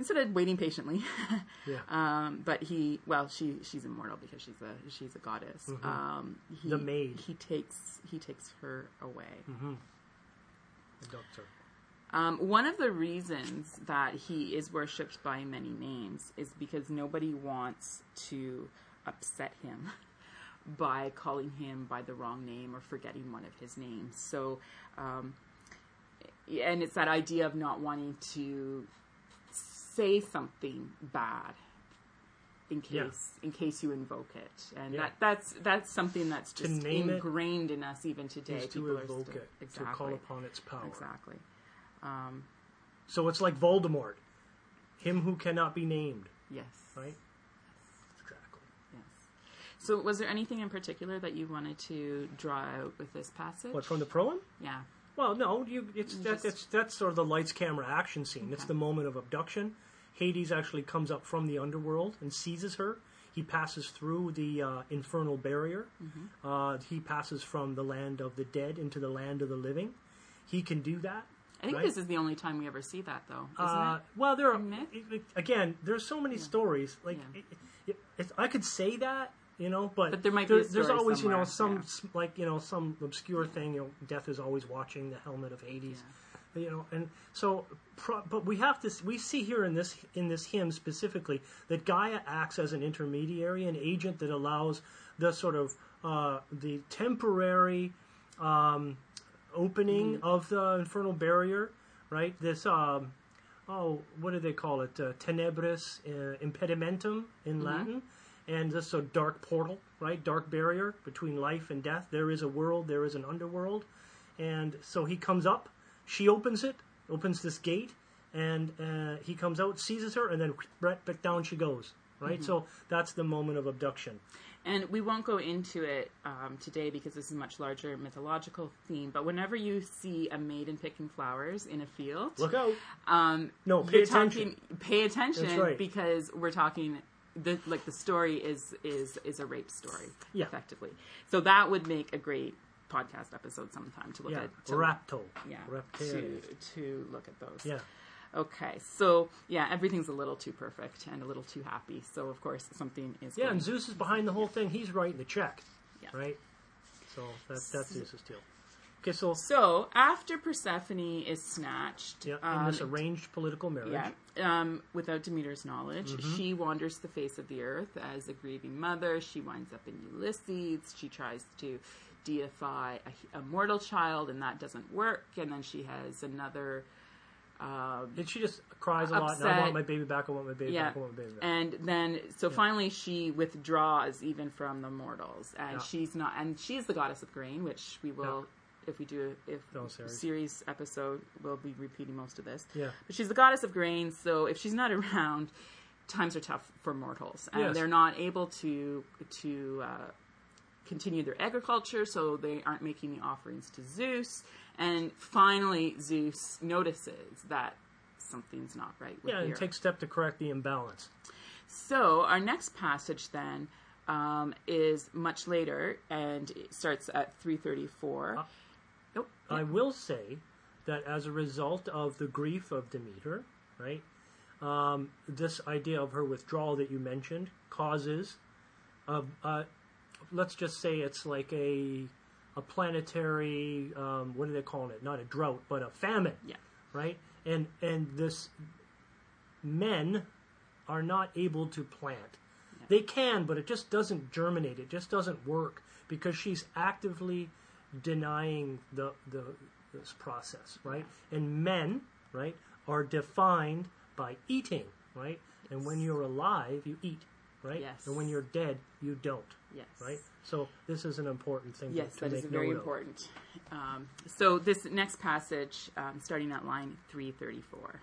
instead of waiting patiently, Yeah. um, but he well she she's immortal because she's a she's a goddess. Um, he, Mm-hmm. The maid. he takes he takes her away. Abducts her. Um, one of the reasons that he is worshipped by many names is because nobody wants to upset him by calling him by the wrong name or forgetting one of his names. So, um, and it's that idea of not wanting to say something bad in case Yeah. in case you invoke it, and Yeah. that that's that's something that's just name it ingrained in us even today. Is to People evoke still- it, exactly to call upon its power. exactly. Um, So it's like Voldemort, him who cannot be named, yes. right? Exactly. Yes. So, was there anything in particular that you wanted to draw out with this passage? What from the proem? Yeah. Well, no, you, it's that, Just- it's that's sort of the lights, camera, action scene. It's the moment of abduction. Hades actually comes up from the underworld and seizes her. He passes through the uh, infernal barrier. Mm-hmm. Uh, he passes from the land of the dead into the land of the living. He can do that. I think right? this is the only time we ever see that, though, isn't Uh, it? well, there are it- again. There's so many stories. Like Yeah. it, it, I could say that, you know, but, But there might be a there's always, you know, some yeah. like you know some obscure thing. You know, death is always watching the helmet of Hades. You know, and so, but we have to. We see here in this in this hymn specifically that Gaia acts as an intermediary, an agent that allows the sort of uh, the temporary um, opening Mm-hmm. of the infernal barrier, right? This, um, oh, what do they call it? Uh, tenebris uh, impedimentum in Mm-hmm. Latin. And this a dark portal, right? Dark barrier between life and death. There is a world, there is an underworld. And so he comes up, she opens it, opens this gate, and uh, he comes out, seizes her, and then right back down she goes, right? Mm-hmm. So that's the moment of abduction. And we won't go into it um, today because this is a much larger mythological theme. But whenever you see a maiden picking flowers in a field, Look out. um, No, pay attention. talking. Pay attention right. because we're talking. The, like the story is is is a rape story, Yeah. effectively. So that would make a great podcast episode sometime to look Yeah, at. To, rapto. yeah, Reptilian. to to look at those. Yeah. Okay, so yeah, everything's a little too perfect and a little too happy. So of course something is. Yeah, going- and Zeus is behind the whole thing. He's writing the check, Yeah. right? So that, that's Zeus's deal. Okay, so So after Persephone is snatched, yeah, in um, this arranged political marriage, yeah, um, without Demeter's knowledge, Mm-hmm. she wanders the face of the earth as a grieving mother. She winds up in Eleusis. She tries to deify a, a mortal child, and that doesn't work. And then she has another. Um, and she just cries a lot. And I want my baby back. I want my baby yeah, back. I want my baby back. and then so finally she withdraws even from the mortals, and Yeah. she's not, and she's the goddess of grain, which we will, if we do, if Ceres. Ceres episode, we'll be repeating most of this. Yeah. but she's the goddess of grain, so if she's not around, times are tough for mortals, and Yes. they're not able to to uh, continue their agriculture, so they aren't making the offerings to Zeus. And finally, Zeus notices that something's not right with yeah, and earth. take step to correct the imbalance. So our next passage then um, is much later, and it starts at three thirty-four. Uh, I will say that as a result of the grief of Demeter, right, um, this idea of her withdrawal that you mentioned causes, a, a, let's just say it's like a a planetary, um, what are they calling it? Not a drought, but a famine, yeah, right? And and this men are not able to plant. They can, but it just doesn't germinate. It just doesn't work because she's actively denying the the this process, right? And men, right, are defined by eating, right? And when you're alive, you eat, right? Yes. And when you're dead, you don't, yes, right? So this is an important thing Yes, to, to that make is very important. Um, so this next passage, um, starting at line three thirty-four.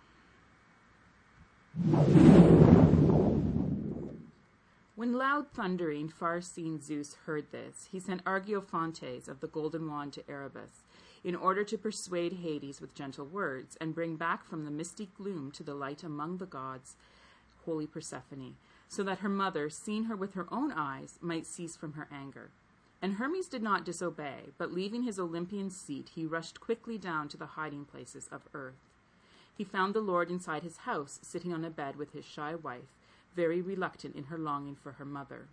When loud thundering, far-seen Zeus heard this, he sent Argeiphontes of the golden wand to Erebus, in order to persuade Hades with gentle words, and bring back from the misty gloom to the light among the gods holy Persephone, so that her mother, seeing her with her own eyes, might cease from her anger. And Hermes did not disobey, but leaving his Olympian seat, he rushed quickly down to the hiding places of earth. He found the Lord inside his house, sitting on a bed with his shy wife, very reluctant in her longing for her mother.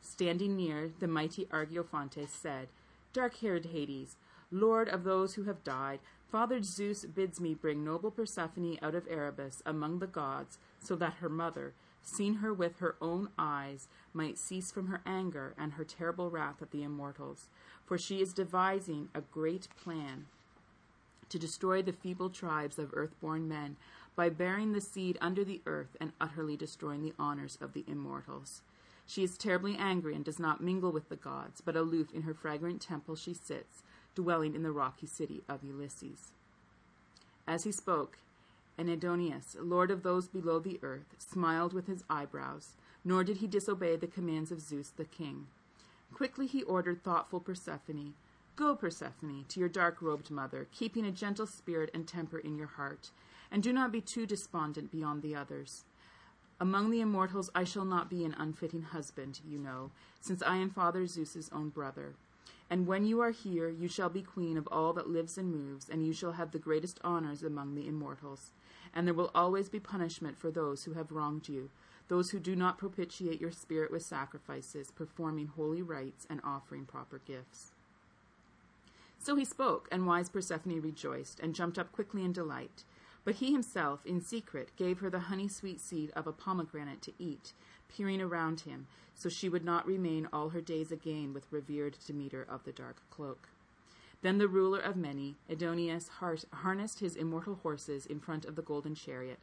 Standing near, the mighty Argeiphontes said, Dark haired Hades, Lord of those who have died, Father Zeus bids me bring noble Persephone out of Erebus among the gods, so that her mother, seeing her with her own eyes, might cease from her anger and her terrible wrath at the immortals. For she is devising a great plan to destroy the feeble tribes of earth-born men by burying the seed under the earth and utterly destroying the honors of the immortals. She is terribly angry and does not mingle with the gods, but aloof in her fragrant temple she sits, dwelling in the rocky city of Eleusis. As he spoke, Aidoneus, lord of those below the earth, smiled with his eyebrows, nor did he disobey the commands of Zeus the king. Quickly he ordered thoughtful Persephone, Go, Persephone, to your dark robed mother, keeping a gentle spirit and temper in your heart, and do not be too despondent beyond the others. Among the immortals I shall not be an unfitting husband, you know, since I am Father Zeus's own brother. And when you are here, you shall be queen of all that lives and moves, and you shall have the greatest honors among the immortals. And there will always be punishment for those who have wronged you, those who do not propitiate your spirit with sacrifices, performing holy rites, and offering proper gifts. So he spoke, and wise Persephone rejoiced, and jumped up quickly in delight. But he himself, in secret, gave her the honey sweet seed of a pomegranate to eat, peering around him, so she would not remain all her days again with revered Demeter of the dark cloak. Then the ruler of many, Aidoneus, harnessed his immortal horses in front of the golden chariot,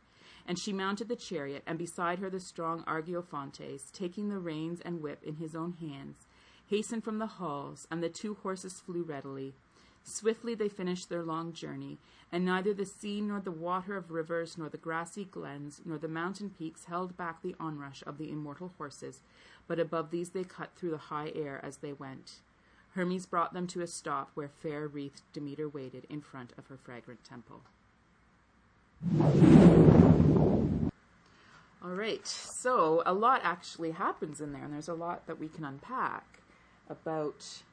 and she mounted the chariot, and beside her the strong Argeiphontes, taking the reins and whip in his own hands, hastened from the halls, and the two horses flew readily. Swiftly they finished their long journey, and neither the sea nor the water of rivers nor the grassy glens nor the mountain peaks held back the onrush of the immortal horses, but above these they cut through the high air as they went. Hermes brought them to a stop where fair wreathed Demeter waited in front of her fragrant temple. All right, so a lot actually happens in there, and there's a lot that we can unpack about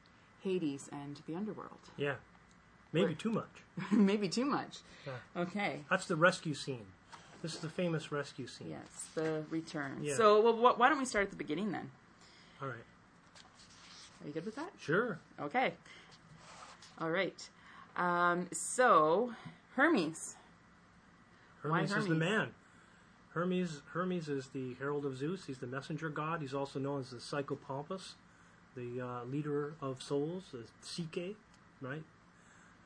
Hades and the underworld. Yeah. Maybe too much. Maybe too much. Yeah. Okay. That's the rescue scene. This is the famous rescue scene. Yes, the return. Yeah. So, well, wh- why don't we start at the beginning then? All right. Are you good with that? Sure. Okay. All right. Um, so, Hermes. Why Hermes, is the Hermes? man. Hermes Hermes is the herald of Zeus. He's the messenger god. He's also known as the Psychopompus, the uh, leader of souls, the Psyche, right?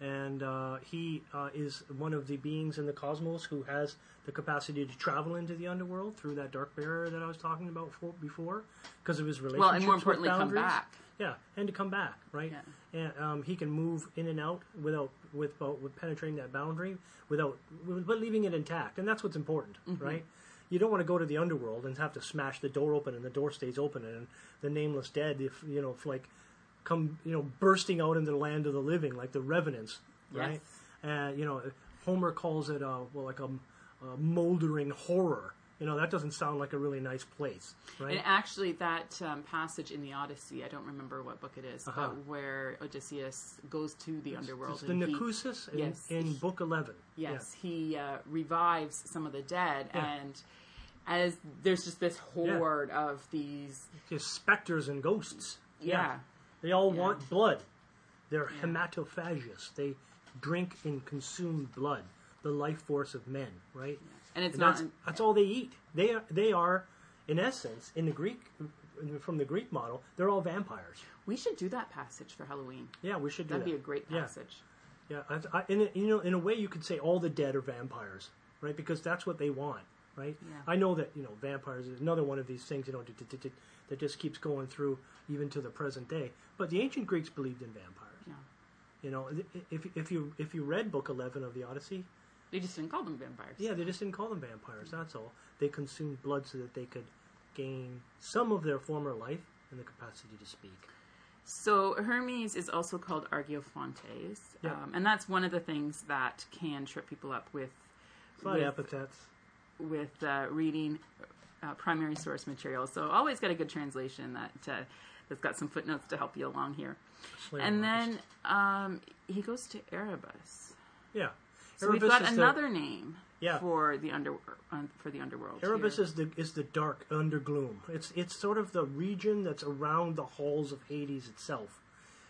And uh, he uh, is one of the beings in the cosmos who has the capacity to travel into the underworld through that dark barrier that I was talking about for, before, because of his relationships Well, and more with importantly, come boundaries. back. Yeah, and to come back, right? Yeah. And um, he can move in and out without with uh, with penetrating that boundary without but leaving it intact, and that's what's important, Mm-hmm. right? You don't want to go to the underworld and have to smash the door open, and the door stays open, and the nameless dead, if you know, if like come you know bursting out into the land of the living like the revenants, right? And you know, Homer calls it uh, well like a, a moldering horror. You know, that doesn't sound like a really nice place, right? And actually, that um, passage in the Odyssey, I don't remember what book it is, Uh-huh. but where Odysseus goes to the underworld. It's the Nacusis in, yes. in Book 11. Yes, he uh, revives some of the dead, Yeah. and as there's just this horde of these, Yeah. Just specters and ghosts. yeah, They all Yeah. want blood. They're hematophagous. They drink and consume blood, the life force of men, right? And it's And not. that's, that's all they eat. They are, they are, in essence, in the Greek, from the Greek model, they're all vampires. we should do that passage for Halloween. Yeah, we should do That'd that. be a great passage. Yeah, I, I, in a, you know, in a way, you could say all the dead are vampires, right? Because that's what they want, right? Yeah. I know that you know vampires is another one of these things, you know, that just keeps going through even to the present day. But the ancient Greeks believed in vampires. Yeah. You know, if if you if you read Book Eleven of the Odyssey, They just didn't call them vampires. yeah, they just didn't call them vampires. That's all. They consumed blood so that they could gain some of their former life and the capacity to speak. So Hermes is also called Argeiphontes, Yeah. um, and that's one of the things that can trip people up with with, epithets. with uh, reading uh, primary source material. So always get a good translation that uh, that's got some footnotes to help you along here. and then um, he goes to Erebus. yeah, So we've got is the- another name Yeah. for the under uh, for the underworld. Erebus here. is the is the dark undergloom. It's it's sort of the region that's around the halls of Hades itself.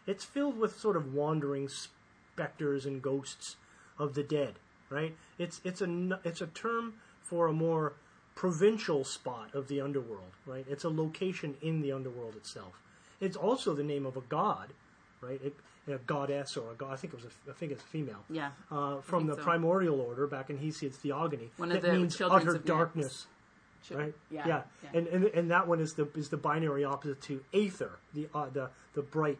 It's filled with sort of wandering specters and ghosts of the dead. Right? It's it's a it's a term for a more provincial spot of the underworld. Right? It's a location in the underworld itself. It's also the name of a god. Right? It, a goddess or a god. I think it was a, I think it's a female. yeah. Uh, from the so. primordial order back in Hesiod's Theogony. One of that the means utter of darkness right? Yeah. yeah. yeah. And, and and that one is the is the binary opposite to aether, the uh, the the bright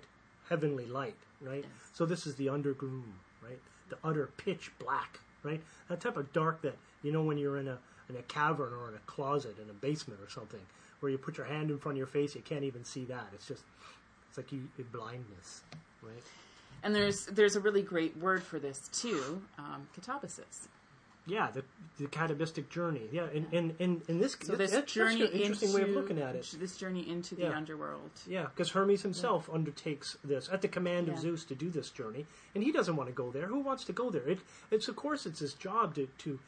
heavenly light, right? Yes. So this is the undergloom, right? The utter pitch black, right? That type of dark that you know when you're in a in a cavern or in a closet in a basement or something, where you put your hand in front of your face, you can't even see that. It's just it's like you blindness, right? And there's there's a really great word for this too, um, catabasis. Yeah, the the catabistic journey. Yeah, in in in, in this So this that's, journey an interesting into way of looking at it. This journey into the Yeah. underworld. Yeah, because Hermes himself undertakes this at the command of Yeah. Zeus to do this journey, and he doesn't want to go there. Who wants to go there? It, it's of course it's his job to, to,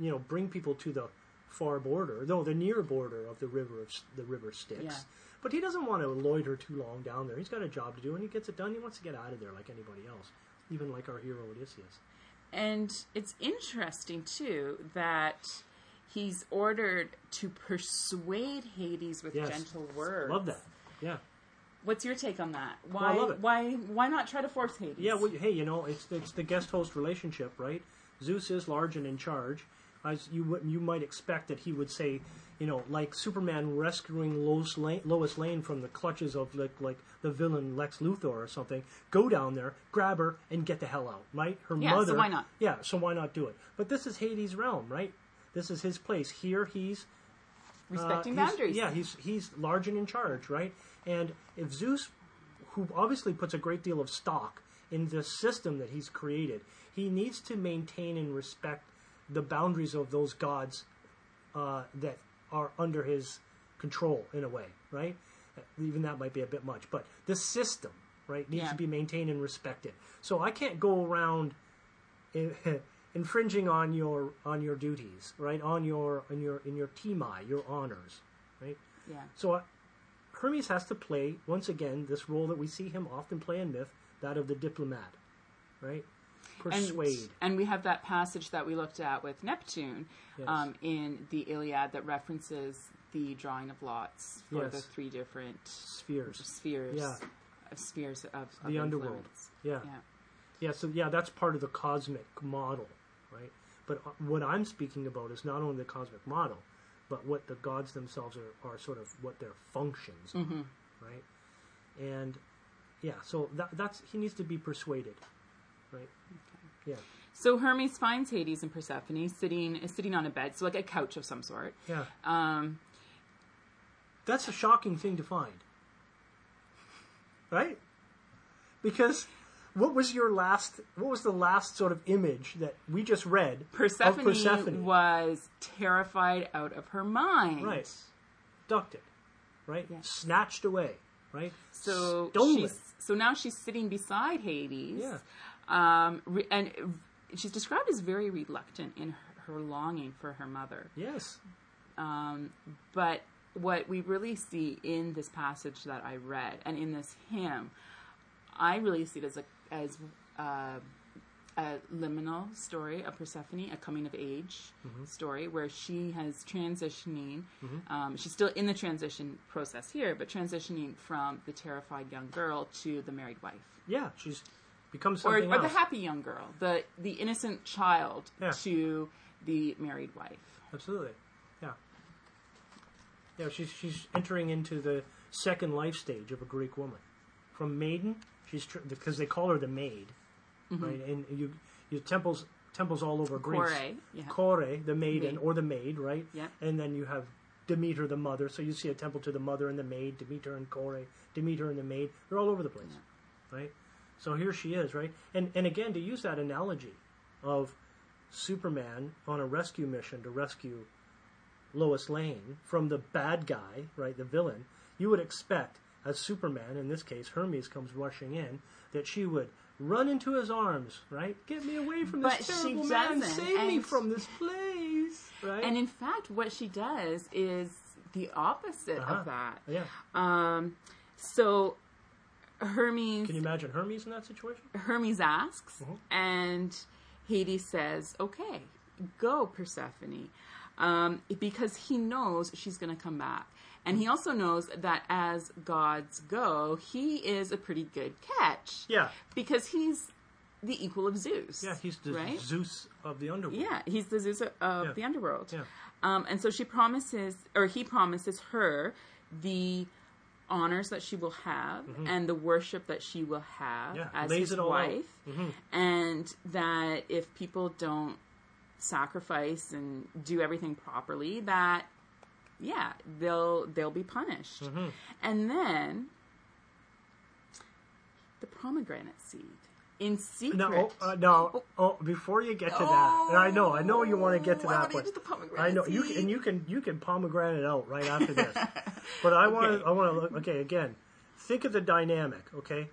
you know, bring people to the far border, no, the near border of the river of the river Styx. But he doesn't want to loiter too long down there. He's got a job to do, and he gets it done. He wants to get out of there like anybody else, even like our hero Odysseus. And it's interesting too that he's ordered to persuade Hades with Yes. gentle words. Love that. Yeah. What's your take on that? I Why love it. why why not try to force Hades? Yeah, well, hey, you know, it's it's the guest host relationship, right? Zeus is large and in charge. As you you might expect that he would say, you know, like Superman rescuing Lois Lane, Lois Lane from the clutches of like like the villain Lex Luthor or something. Go down there, grab her, and get the hell out, right? Her Yeah, so mother. why not? Yeah, so why not do it? But this is Hades' realm, right? This is his place. Here, he's respecting uh, he's- boundaries. Yeah, he's he's large and in charge, right? And if Zeus, who obviously puts a great deal of stock in the system that he's created, he needs to maintain and respect the boundaries of those gods uh, that are under his control in a way, right? Even that might be a bit much, but the system, right, needs Yeah. to be maintained and respected. So I can't go around in, infringing on your on your duties, right? On your on your in your timai, your honors, right? yeah. So uh, Hermes has to play once again this role that we see him often play in myth, that of the diplomat, right? Persuade. And, and we have that passage that we looked at with Neptune Yes. um, in the Iliad that references the drawing of lots for the three different spheres. spheres. Yeah. Of spheres of, of The underworld. Yeah. Yeah. Yeah, so yeah, that's part of the cosmic model, right? But uh, what I'm speaking about is not only the cosmic model, but what the gods themselves are, are sort of what their functions are, Mm-hmm. right? And yeah, so that, that's he needs to be persuaded, right? Yeah, So Hermes finds Hades and Persephone sitting sitting on a bed, so like a couch of some sort. yeah. Um, That's a shocking thing to find, right? Because what was your last? What was the last sort of image that we just read Persephone, of Persephone? was terrified out of her mind. Right. Abducted. Right? Yes. Snatched away. Right? So Stolen. she's so now she's sitting beside Hades. Yeah. Um, re- and she's described as very reluctant in her, her longing for her mother. Yes. Um, but what we really see in this passage that I read and in this hymn, I really see it as a as uh, a liminal story of Persephone, a coming of age story where she has transitioning. Um, she's still in the transition process here, but transitioning from the terrified young girl to the married wife. Yeah. She's become Or, something or the else. happy young girl, the the innocent child Yeah. to the married wife. Absolutely. Yeah. Yeah. She's she's entering into the second life stage of a Greek woman. From maiden, she's tr- because they call her the maid, Mm-hmm. right? And you you temples temples all over Greece. Kore, yeah. Kore, the maiden Maid. or the maid, right? Yeah. And then you have Demeter the mother. So you see a temple to the mother and the maid, Demeter and Kore, Demeter and the maid. They're all over the place, right? So here she is, right? And and again to use that analogy of Superman on a rescue mission to rescue Lois Lane from the bad guy, right, the villain, you would expect as Superman, in this case Hermes comes rushing in, that she would run into his arms, right? Get me away from this But she terrible man. Save me from this place, right? And in fact, what she does is the opposite Uh-huh. of that. yeah. Um, so Hermes Can you imagine Hermes in that situation? Hermes asks, Mhm. and Hades says, "Okay, go, Persephone," um, because he knows she's going to come back, and he also knows that as gods go, he is a pretty good catch. Yeah. because he's the equal of Zeus. Yeah, he's the right. Zeus of the underworld. Yeah, he's the Zeus of Yeah. the underworld. Yeah. Um, and so she promises, or he promises her the honors that she will have and the worship that she will have Mm-hmm. Yeah, as his it all out. wife, Mhm. and that if people don't sacrifice and do everything properly, that yeah, they'll they'll be punished. Mm-hmm. And then the pomegranate seed in secret. No, oh, uh, no. Oh, before you get to that, I know, I know you want to get to Oh, that, but get to the pomegranate I know you can, and you can you can pomegranate out right after this. but I want to Okay. I want to look. Okay, again, think of the dynamic. Okay,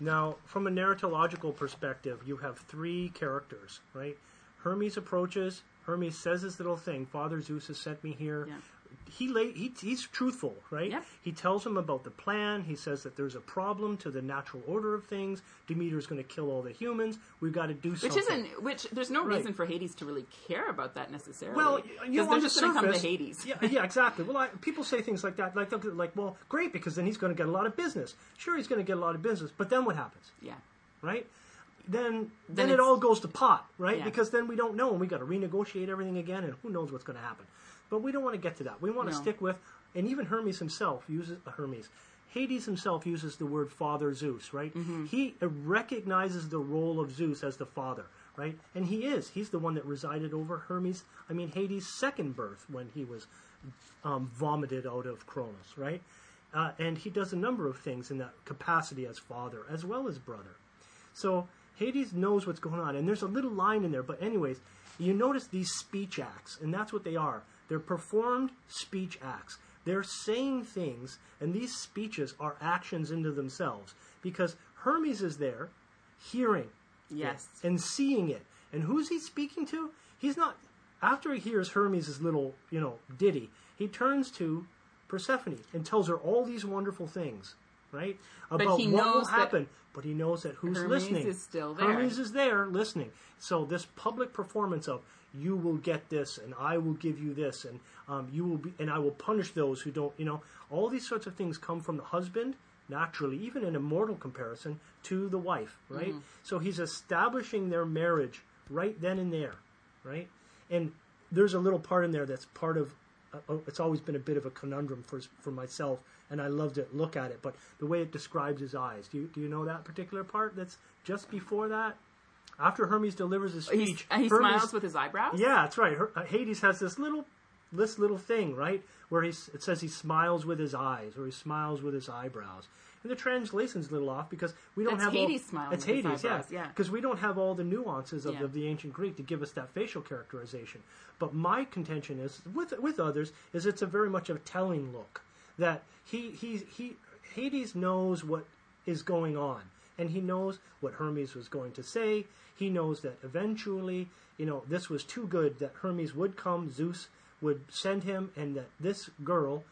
now from a narratological perspective, you have three characters, right? Hermes approaches. Hermes says this little thing. Father Zeus has sent me here. Yeah. He, lay, he he's truthful, right? Yep. He tells him about the plan. He says that there's a problem to the natural order of things. Demeter's going to kill all the humans. We've got to do Which something. Which isn't which. There's no Right. reason for Hades to really care about that necessarily. Well, you know, on the to come to Hades. Yeah, yeah, exactly. Well, I, people say things like that, like like, well, great, because then he's going to get a lot of business. Sure, he's going to get a lot of business, but then what happens, Yeah. right? Then, then, Then it all goes to pot, right? Yeah. Because then we don't know, and we got to renegotiate everything again, and who knows what's going to happen. But we don't want to get to that. We want to No. stick with, and even Hermes himself uses uh, Hermes. Hades himself uses the word Father Zeus, right? Mm-hmm. He uh, recognizes the role of Zeus as the father, right? And he is. He's the one that resided over Hermes. I mean, Hades' second birth when he was um, vomited out of Kronos, right? Uh, and he does a number of things in that capacity as father as well as brother. So Hades knows what's going on, and there's a little line in there. But anyways, you notice these speech acts, and that's what they are. They're performed speech acts. They're saying things, and these speeches are actions into themselves because Hermes is there, hearing Yes. it and seeing it. And who's he speaking to? He's not. After he hears Hermes' little, you know, ditty, he turns to Persephone and tells her all these wonderful things, right? About what will happen. But he knows that who's Hermes listening. is still there. Hermes is there listening. So this public performance of you will get this, and I will give you this, and um, you will be, and I will punish those who don't. You know, all these sorts of things come from the husband naturally, even in a mortal comparison, to the wife, right? Mm-hmm. So he's establishing their marriage right then and there, right? And there's a little part in there that's part of. Uh, oh, it's always been a bit of a conundrum for for myself, and I love to look at it. But the way it describes his eyes, do you, do you know that particular part? That's just before that, after Hermes delivers his He, speech. he Hermes- smiles with his eyebrows. yeah, that's right. Her, uh, Hades has this little, this little thing, right, where he it says he smiles with his eyes or he smiles with his eyebrows, and the translation's a little off because we don't have Hades all. smiling It's Hades, eyebrows, yeah, yeah. because we don't have all the nuances of, Yeah. of the ancient Greek to give us that facial characterization. But my contention is, with with others, is it's a very much a telling look that he he he Hades knows what is going on, and he knows what Hermes was going to say. He knows that eventually, you know, this was too good that Hermes would come, Zeus would send him, and that this girl,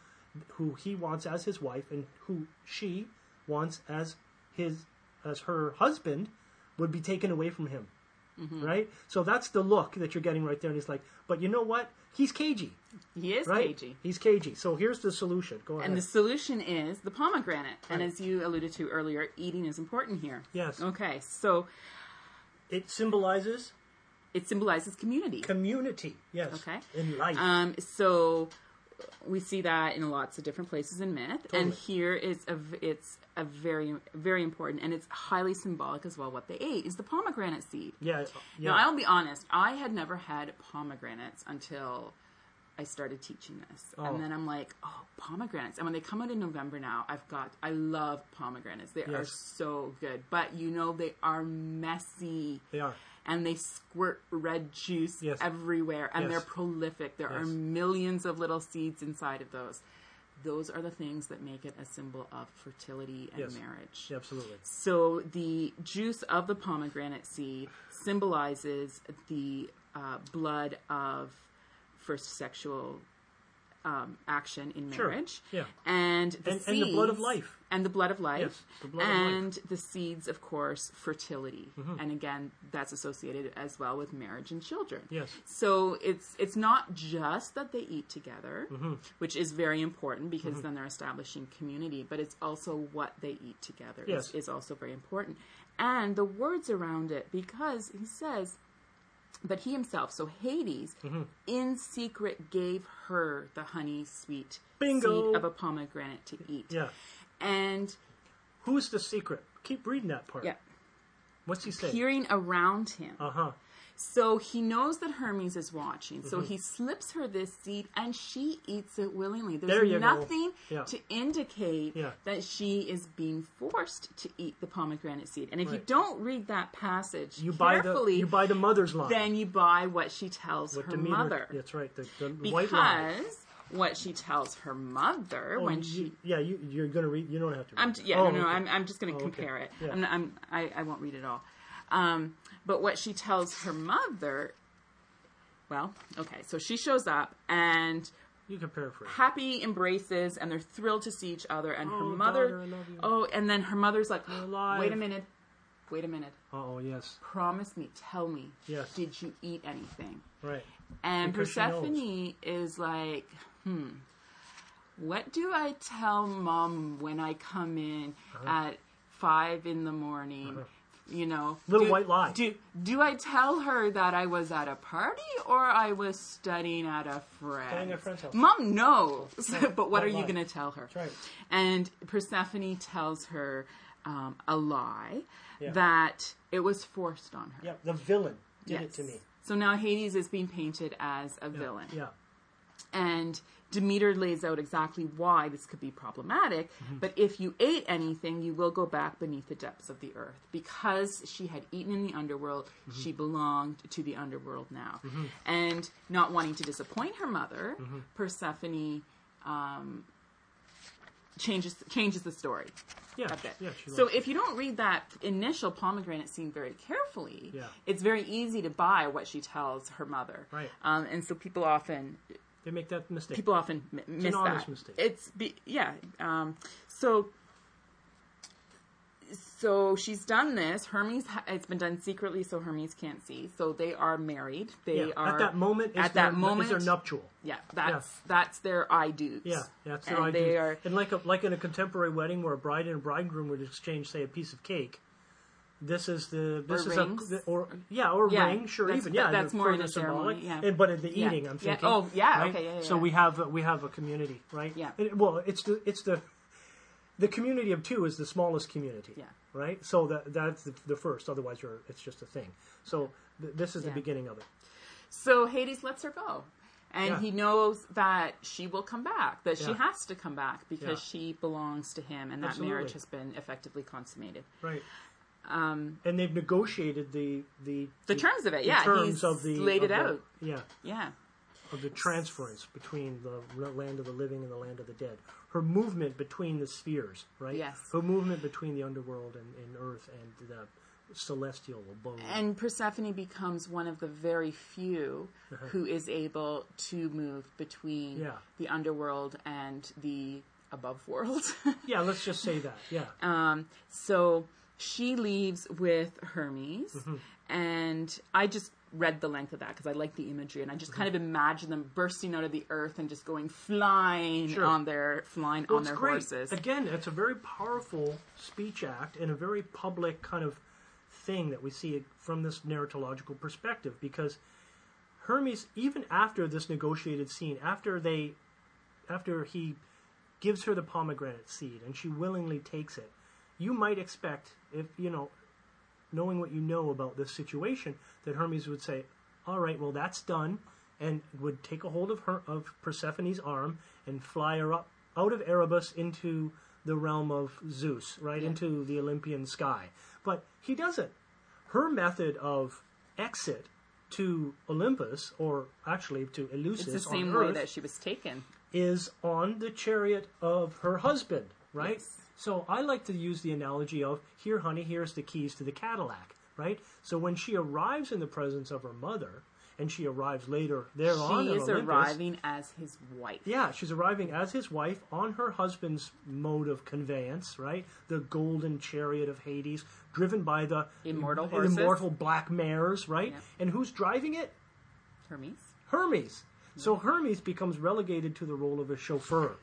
who he wants as his wife and who she wants as his as her husband, would be taken away from him. Mm-hmm. Right? So that's the look that you're getting right there. And he's like, but you know what? He's cagey, He is right? cagey. He's cagey. So here's the solution. Go ahead. And the solution is the pomegranate. And as you alluded to earlier, eating is important here. Yes. Okay, so it symbolizes it symbolizes community. community. Yes. Okay. In life. Um, so we see that in lots of different places in myth, and Totally. here is a it's a very very important, and it's highly symbolic as well. What they ate is the pomegranate seed. yeah. Yeah. Now I'll be honest, I had never had pomegranates until I started teaching this. Oh. And then I'm like, oh, pomegranates. And when they come out in November now, I've got, I love pomegranates. They are so good. But you know, they are messy They are. and they squirt red juice Yes. everywhere and Yes. they're prolific. There are millions of little seeds inside of those. Those are the things that make it a symbol of fertility and Yes. marriage. Absolutely. So the juice of the pomegranate seed symbolizes the uh, blood of first sexual um, action in Sure. marriage. Yeah. And the, And- and the blood of life. And the blood of life. Yes, the blood of life. and the seeds, of course, fertility. Mm-hmm. And again, that's associated as well with marriage and children. Yes. So it's it's not just that they eat together, Mm-hmm. which is very important because then they're establishing community, but it's also what they eat together Yes. is, is also very important. And the words around it, because he says, but he himself, so Hades, Mm-hmm. in secret gave her the honey sweet Bingo. seed of a pomegranate to eat. Yeah. And Who's the secret? Keep reading that part. yeah, What's he say? peering around him. Uh huh. So he knows that Hermes is watching. So Mm-hmm. he slips her this seed and she eats it willingly. There's There nothing Yeah. to indicate Yeah. that she is being forced to eat the pomegranate seed. And if you don't read that passage You buy the carefully, you buy the mother's line. then you buy what she tells What her mother. That's right. The, the white. Because what she tells her mother Oh, when you- she yeah, you you're gonna read. You don't have to. Read I'm yeah, Oh, no, no, okay. I'm, I'm just going to Oh, okay. compare it. Yeah. I'm, not- I'm, I, I won't read it all. Um, but what she tells her mother, well, okay, so she shows up and You can paraphrase. happy embraces, and they're thrilled to see each other. And her Oh, mother, daughter, I love you. oh, and then her mother's like, wait a minute, wait a minute, Oh yes, promise me, tell me, Yes. did you eat anything? right. And Because. Persephone is like, hmm, what do I tell mom when I come in Uh-huh. at five in the morning? You know, Little do, white lie. Do do I tell her that I was at a party or I was studying at a friend? Studying at a friend's house. Mom knows, but what are you going to tell her? That's right. And Persephone tells her um, a lie Yeah. that it was forced on her. Yeah, the villain did it to me. So now Hades is being painted as a villain. Yeah, And Demeter lays out exactly why this could be problematic. Mm-hmm. But if you ate anything, you will go back beneath the depths of the earth. Because she had eaten in the underworld, Mm-hmm. she belonged to the underworld now. And not wanting to disappoint her mother, Mm-hmm. Persephone um, changes changes the story yeah, a bit. yeah. So if you don't read that initial pomegranate scene very carefully, Yeah. it's very easy to buy what she tells her mother. Right. Um, and so people often they make that mistake. people often m- miss honest that. mistake. It's be, yeah. Um, so so she's done this. Hermes, ha- it's been done secretly, so Hermes can't see. So they are married. They yeah. are at that moment. At their, that moment. is their nuptial. yeah, that's that's their I do's. Yeah, that's their and idea. they are and like a, like in a contemporary wedding where a bride and a bridegroom would exchange, say, a piece of cake. This is the this Or is rings. a or yeah or Yeah, ring sure even yeah that's more in a ceremony, symbolic. yeah. and but in the Yeah. eating I'm Yeah. thinking Oh, yeah, right? okay, yeah, yeah, so yeah. we have we have a community right Yeah. And- well it's the it's the the community of two is the smallest community Yeah. right so that that's the, the first otherwise you're it's just a thing so th- this is the beginning of it So Hades lets her go. And Yeah. he knows that she will come back, that she has to come back because Yeah. she belongs to him and that Absolutely. marriage has been effectively consummated. right Um, and they've negotiated the the the terms of it, the yeah. terms he's of the laid it the- out. yeah Yeah. of the transference between the land of the living and the land of the dead. Her movement between the spheres, right? Yes. Her movement between the underworld and, and earth and the celestial abode. And Persephone becomes one of the very few who is able to move between Uh-huh. Yeah. the underworld and the above world. yeah, let's just say that. Yeah. Um, so she leaves with Hermes, Mm-hmm. and I just read the length of that because I like the imagery, and I just kind of imagine them bursting out of the earth and just going flying Sure. on their flying Well, on their great. horses. Again, it's a very powerful speech act and a very public kind of thing that we see from this narratological perspective because Hermes, even after this negotiated scene, after they, after he gives her the pomegranate seed and she willingly takes it, you might expect, if you know, knowing what you know about this situation, that Hermes would say, "All right, well that's done. and would take a hold of her of Persephone's arm and fly her up out of Erebus into the realm of Zeus, right Yeah. into the Olympian sky. But he doesn't. Her method of exit to Olympus, or actually to Eleusis, It's the on same way that she was taken. is on the chariot of her husband, right? Yes. So I like to use the analogy of here, honey, here's the keys to the Cadillac, right? So when she arrives in the presence of her mother, and she arrives later there on She is Olympus, arriving as his wife. yeah, she's arriving as his wife on her husband's mode of conveyance, right? The golden chariot of Hades, driven by the Immortal horses. immortal black mares, right? Yeah. And who's driving it? Hermes. Hermes. So Hermes becomes relegated to the role of a chauffeur.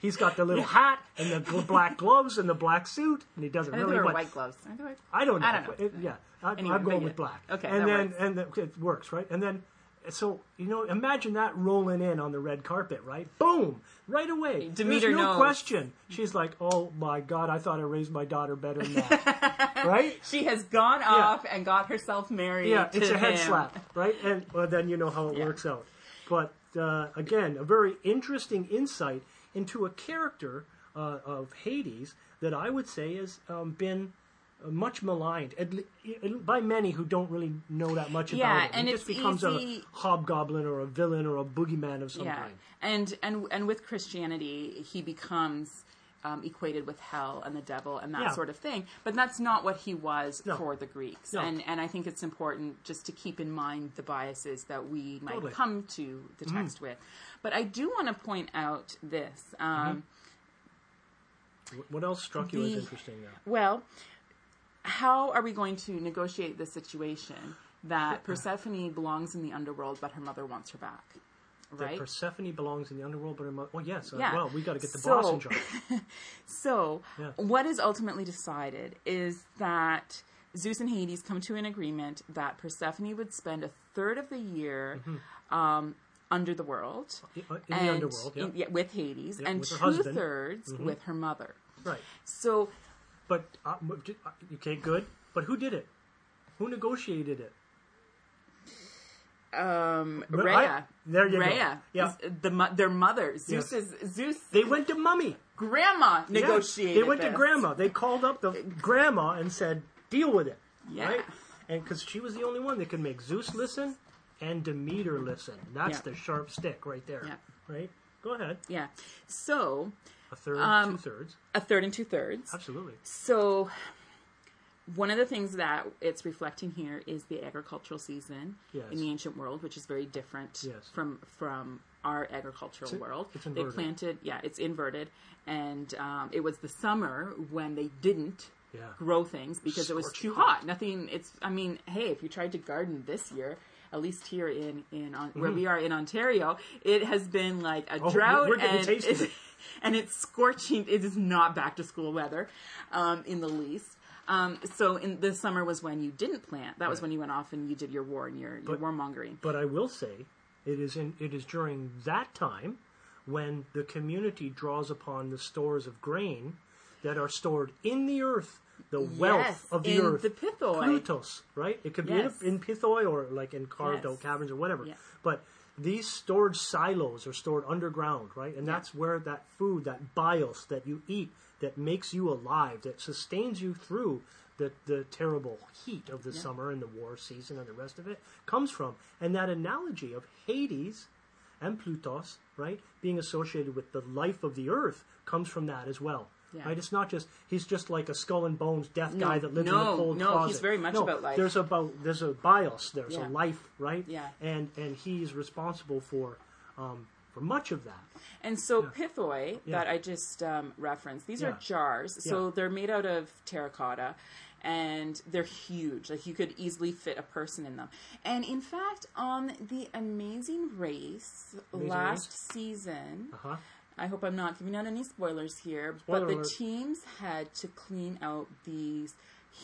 He's got the little hat and the gl- black gloves and the black suit, and he doesn't I think really they were white gloves. Are they? I don't know. I don't know. It- yeah, I, Anyway, I'm going with black. Okay, and then works. and the, it works right. And then so you know, imagine that rolling in on the red carpet, right? Boom, right away. Demeter There's no knows. question. She's like, "Oh my God, I thought I raised my daughter better than that." right? She has gone off and got herself married. Yeah, to it's a head slap, right? And well, then you know how it Yeah. works out. But uh, again, a very interesting insight into a character uh, of Hades that I would say has um, been much maligned at le- by many who don't really know that much Yeah, about him. and he it's just becomes easy- a hobgoblin or a villain or a boogeyman of some Yeah, kind. and and and with Christianity, he becomes um, equated with hell and the devil and that Yeah. sort of thing. But that's not what he was No. for the Greeks. No. And and I think it's important just to keep in mind the biases that we might Totally. come to the text with. But I do want to point out this. Um, Wh- What else struck you as interesting there? Well, how are we going to negotiate the situation that Persephone belongs in the underworld, but her mother wants her back? That Right. Persephone belongs in the underworld, but her mo- well, yes. Uh, Well, we got to get the So- boss in charge. So, Yeah. what is ultimately decided is that Zeus and Hades come to an agreement that Persephone would spend a third of the year um, under the world. Uh, Mm-hmm. In the and- underworld, yeah. in- yeah, with Hades, Yeah, and with two husband. Mm-hmm. thirds with her mother. Right. So, But uh, uh, okay, good. But who did it? Who negotiated it? Um, Rhea, I- there you go. Yeah. the mo- their mother. Zeus Yes. is Zeus. They went to mummy. grandma Yeah, negotiated. They went to grandma. They called up the grandma and said, "Deal with it." Yeah. Right. And because she was the only one that could make Zeus listen and Demeter listen. That's Yeah. the sharp stick right there. Yeah. Right. Go ahead. Yeah. So A third, Um, two thirds. a third and two thirds. Absolutely. So, one of the things that it's reflecting here is the agricultural season Yes. in the ancient world, which is very different Yes. from from our agricultural It's- world. it's they planted, yeah, it's inverted, and um, it was the summer when they didn't Yeah. grow things because it was too hot. hot. Nothing. It's. I mean, hey, if you tried to garden this year. At least here in in on, where we are in Ontario, it has been like a Mm-hmm. Oh, drought and a taste of it. and it's scorching. It is not back to school weather um, in the least. Um, so in the summer was when you didn't plant. That was when you went off and you did your war and your, your But- warmongering. But I will say, it is in it is during that time when the community draws upon the stores of grain that are stored in the earth, the wealth of the in earth, the pithoi. Plutos, right? It could be Yes. in, in pithoi or like in carved Yes. out caverns or whatever. Yeah. But these storage silos are stored underground, right? And that's where that food, that bios that you eat, that makes you alive, that sustains you through the, the terrible heat of the summer and the war season and the rest of it, comes from. And that analogy of Hades and Plutos, right, being associated with the life of the earth comes from that as well. Yeah. Right? It's not just he's just like a skull and bones death No, guy that lives in no, a cold no, closet. he's very much No, about life. There's about there's a bios, there's Yeah. a life, right? Yeah. And and he's responsible for um, for much of that. And so pithoi Yeah. that I just um, referenced, these Yeah. are jars. So Yeah. they're made out of terracotta and they're huge. Like you could easily fit a person in them. And in fact, on the Amazing Race Amazing last Race? season, Uh huh. I hope I'm not giving out any spoilers here, Spoiler but the alert. teams had to clean out these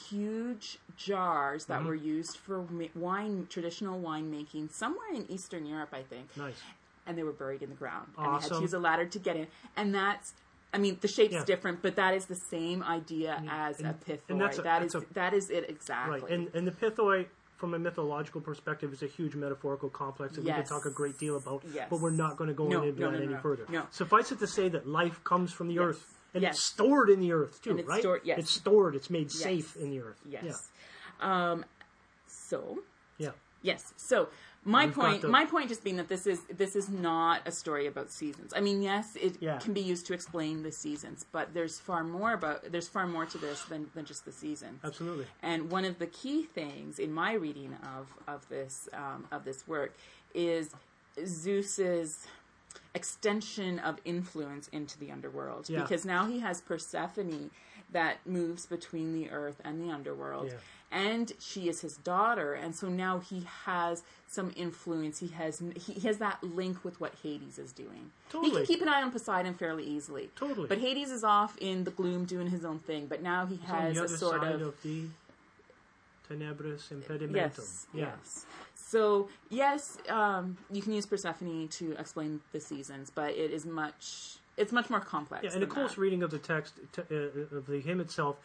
huge jars Mm-hmm. that were used for wine, traditional winemaking, somewhere in Eastern Europe, I think. Nice. And they were buried in the ground. And they had to use a ladder to get in. And that's, I mean, the shape's Yeah. different, but that is the same idea as a and pithoi. that's a- that that's is a- that is it exactly. Right. And and the pithoi from a mythological perspective, is a huge metaphorical complex that we Yes. could talk a great deal about. Yes. But we're not going to go No, into no, that no, any further. No. Suffice it to say that life comes from the Yes. earth. And it's stored in the earth too, it's right? stored- yes. It's stored. It's made safe in the earth. Yes. Um, so Yeah. Yeah. Yes. So my We've point, the- my point just being that this is this is not a story about seasons. I mean, yes, it Yeah. can be used to explain the seasons, but there's far more about there's far more to this than, than just the seasons. Absolutely. And one of the key things in my reading of of this um, of this work is Zeus's extension of influence into the underworld Yeah. because now he has Persephone that moves between the earth and the underworld Yeah. And she is his daughter and so now he has some influence he has he, he has that link with what Hades is doing he can keep an eye on Poseidon fairly easily Totally. but Hades is off in the gloom doing his own thing but now he has a sort side of of, the tenebris impedimentum. Yes. Yeah. Yes. So yes, um, you can use Persephone to explain the seasons, but it is much. It's much more complex. Yeah, and a close that. reading of the text t- uh, of the hymn itself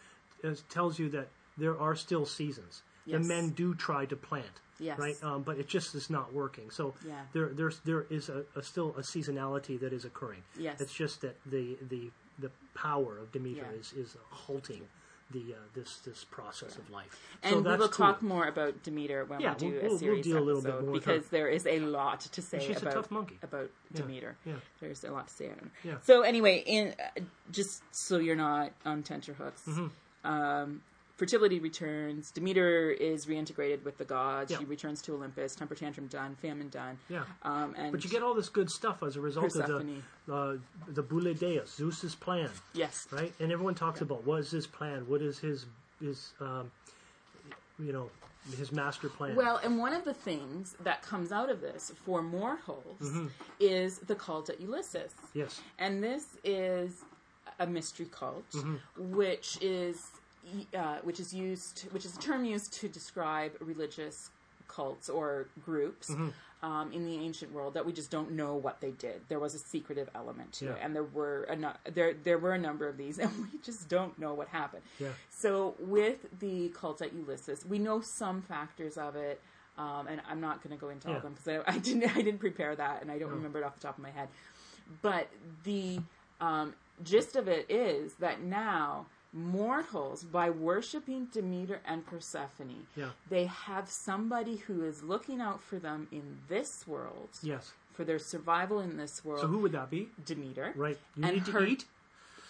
uh, tells you that there are still seasons. The men do try to plant, Yes. right? Um, but it just is not working. So Yeah. there, there's there is a, a still a seasonality that is occurring. Yes. it's just that the the the power of Demeter Yeah. is is halting the uh, this this process of life. And so we will cool. talk more about Demeter when Yeah, we do we'll- a we'll- we'll series bit episode because there is a lot to say she's a about tough monkey. about Yeah, Demeter. yeah. There's a lot to say. Yeah. So anyway, in uh, just so you're not on tenterhooks, Mm-hmm. um, fertility returns. Demeter is reintegrated with the gods. Yeah. She returns to Olympus. Temper tantrum done. Famine done. Yeah. Um, and But you get all this good stuff as a result Persephone. of the uh, the Boule Deus, Zeus's plan. yes, right? And everyone talks about what is his plan, what is his his um, you know his master plan. Well, and one of the things that comes out of this for mortals Mm-hmm. is the cult at Eleusis. yes, And this is a mystery cult, Mm-hmm. which is uh, which is used, which is a term used to describe religious cults or groups Mm-hmm. um, in the ancient world that we just don't know what they did. There was a secretive element to it, and there were a nu- there there were a number of these, and we just don't know what happened. Yeah. So with the cult at Eleusis, we know some factors of it. Um, and I'm not going to go into all of them because I, I didn't I didn't prepare that and I don't remember it off the top of my head. But the um, gist of it is that now mortals, by worshiping Demeter and Persephone, Yeah. they have somebody who is looking out for them in this world, yes. for their survival in this world. So who would that be? Demeter, Right, you And need to her- eat.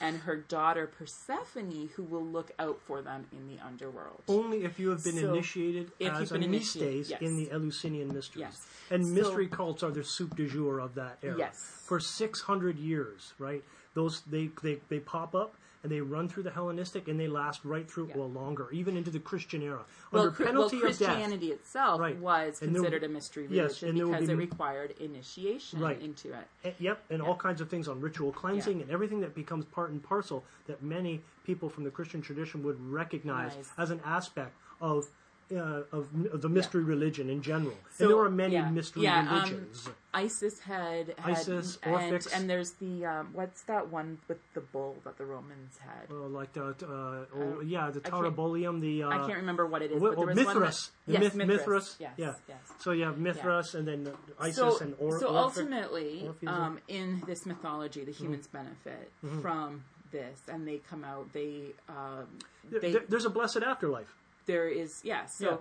and her daughter Persephone, who will look out for them in the underworld. Only if you have been So, initiated if as you've a been initiated, yes. in the Eleusinian mysteries. Yes. And So- mystery cults are the soup du jour of that era. Yes. For 600 years, right? Those they, they, they pop up and they run through the Hellenistic and they last right through, Yeah. well, longer, even into the Christian era. well, Under Chri- well, penalty of death. Christianity itself Right. was And there- considered a mystery yes, religion and will because be it required initiation Right. into it. Eh, Yep, and all kinds of things on ritual cleansing Yeah. and everything that becomes part and parcel that many people from the Christian tradition would recognize Nice. as an aspect of uh, of, of the mystery religion in general. So, and there are many yeah. mystery Yeah, um, religions. Isis had, had Isis, and, and there's the um, what's that one with the bull that the Romans had? Uh, like the uh, oh, yeah, the I the uh, I can't remember what it is, well, but there was Mithras, one that, yes, Mithras. Mithras, Yes, yeah. yes. So you have Mithras and then Isis so, and or, so Orphic. ultimately, um, in this mythology, the humans Mm-hmm. benefit from this, and they come out. They, um, they there's a blessed afterlife, there is yeah. So Yeah.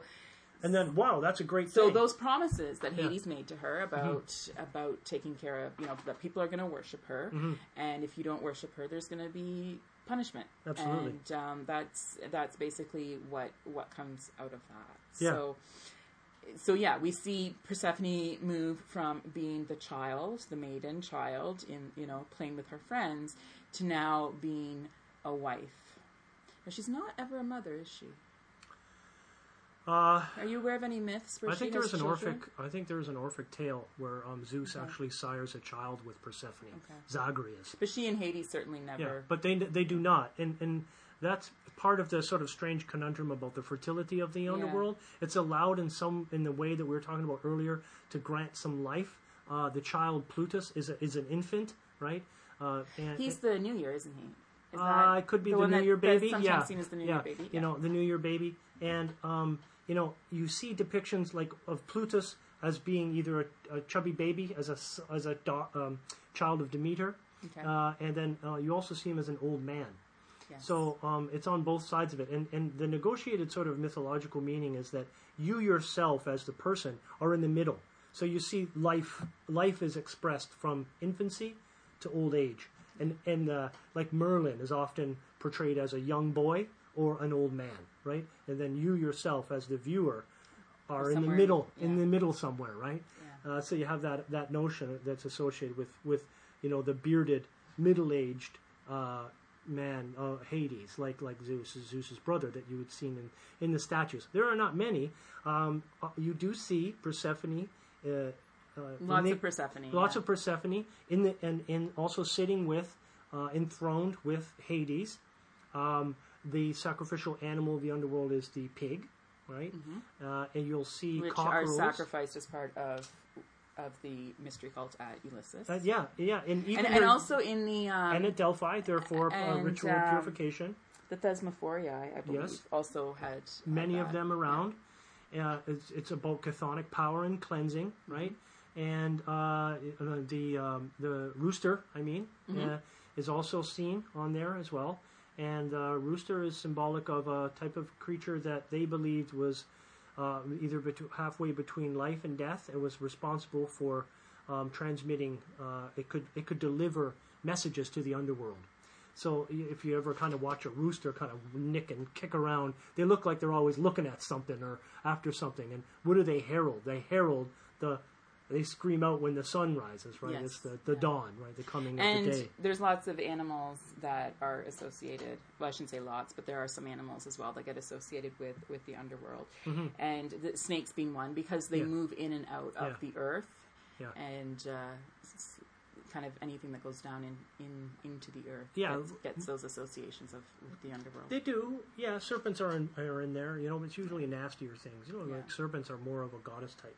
and then wow, that's a great thing. so thing. those promises that Yeah. Mm-hmm. Hades made to her about about taking care of you know that people are going to worship her, Mm-hmm. and if you don't worship her, there's going to be punishment. Absolutely. and um, that's that's basically what what comes out of that. Yeah. So. So yeah, we see Persephone move from being the child, the maiden child, in you know playing with her friends, to now being a wife. But she's not ever a mother, is she? Uh, Are you aware of any myths where I think there's an children? Orphic. I think there's an Orphic tale where um, Zeus actually sires a child with Persephone, Okay. Zagreus. But she and Hades certainly never. Yeah, but they they do not, and and that's part of the sort of strange conundrum about the fertility of the underworld. It's allowed in some in the way that we were talking about earlier to grant some life. Uh, the child Plutus is a, is an infant, right? Uh, and He's the New Year, isn't he? Is Uh, it could be the the, New Year baby. yeah, seen as the New yeah. Year baby, You know, the New Year baby, and um, you know, you see depictions like of Plutus as being either a, a chubby baby, as a as a da- um, child of Demeter, Okay. uh, and then uh, you also see him as an old man. Yes. So um, it's on both sides of it, and and the negotiated sort of mythological meaning is that you yourself, as the person, are in the middle. So you see life life is expressed from infancy to old age, and and uh, like Merlin is often portrayed as a young boy or an old man, right? And then you yourself, as the viewer, are in the in- middle, in the middle somewhere, right? Yeah. Uh, so you have that that notion that's associated with with you know the bearded, middle aged uh, man, uh, Hades, like like Zeus, Zeus's brother that you had seen in in the statues. There are not many. Um, uh, you do see Persephone. Uh, uh, Lots in of Persephone. Lots yeah. of Persephone in the and, and also sitting with uh, enthroned with Hades. Um, the sacrificial animal of the underworld is the pig, right? Uh, and you'll see Mm-hmm. which cockerels. are sacrificed as part of of the mystery cult at Eleusis. Uh, yeah, yeah, and even and, and also in the um, and at Delphi, therefore, uh, ritual um, purification. the Thesmophoria, I, believe, Yes. also had Many of them around. Uh, it's, it's about chthonic power and cleansing, Mm-hmm. right? And uh, uh, the um, the rooster, I mean, Mm-hmm. uh, is also seen on there as well. And uh, rooster is symbolic of a type of creature that they believed was uh, either betw halfway between life and death. It was responsible for um, transmitting. Uh, it could it could deliver messages to the underworld. So if you ever kind of watch a rooster kind of nick and kick around, they look like they're always looking at something or after something. And what do they herald? They herald the. They scream out when the sun rises, right? Yes. It's the, the dawn, right? The coming of the day. there's lots of animals that are associated. Well, I shouldn't say lots, but there are some animals as well that get associated with, with the underworld. And the snakes being one because they Mm-hmm. Yeah. move in and out of Yeah. the earth. Yeah. And uh, kind of anything that goes down in, in into the earth Yeah. gets, gets those associations of with the underworld. They do, yeah. Serpents are in, are in there, you know. It's usually nastier things, you know. Yeah. Like serpents are more of a goddess type.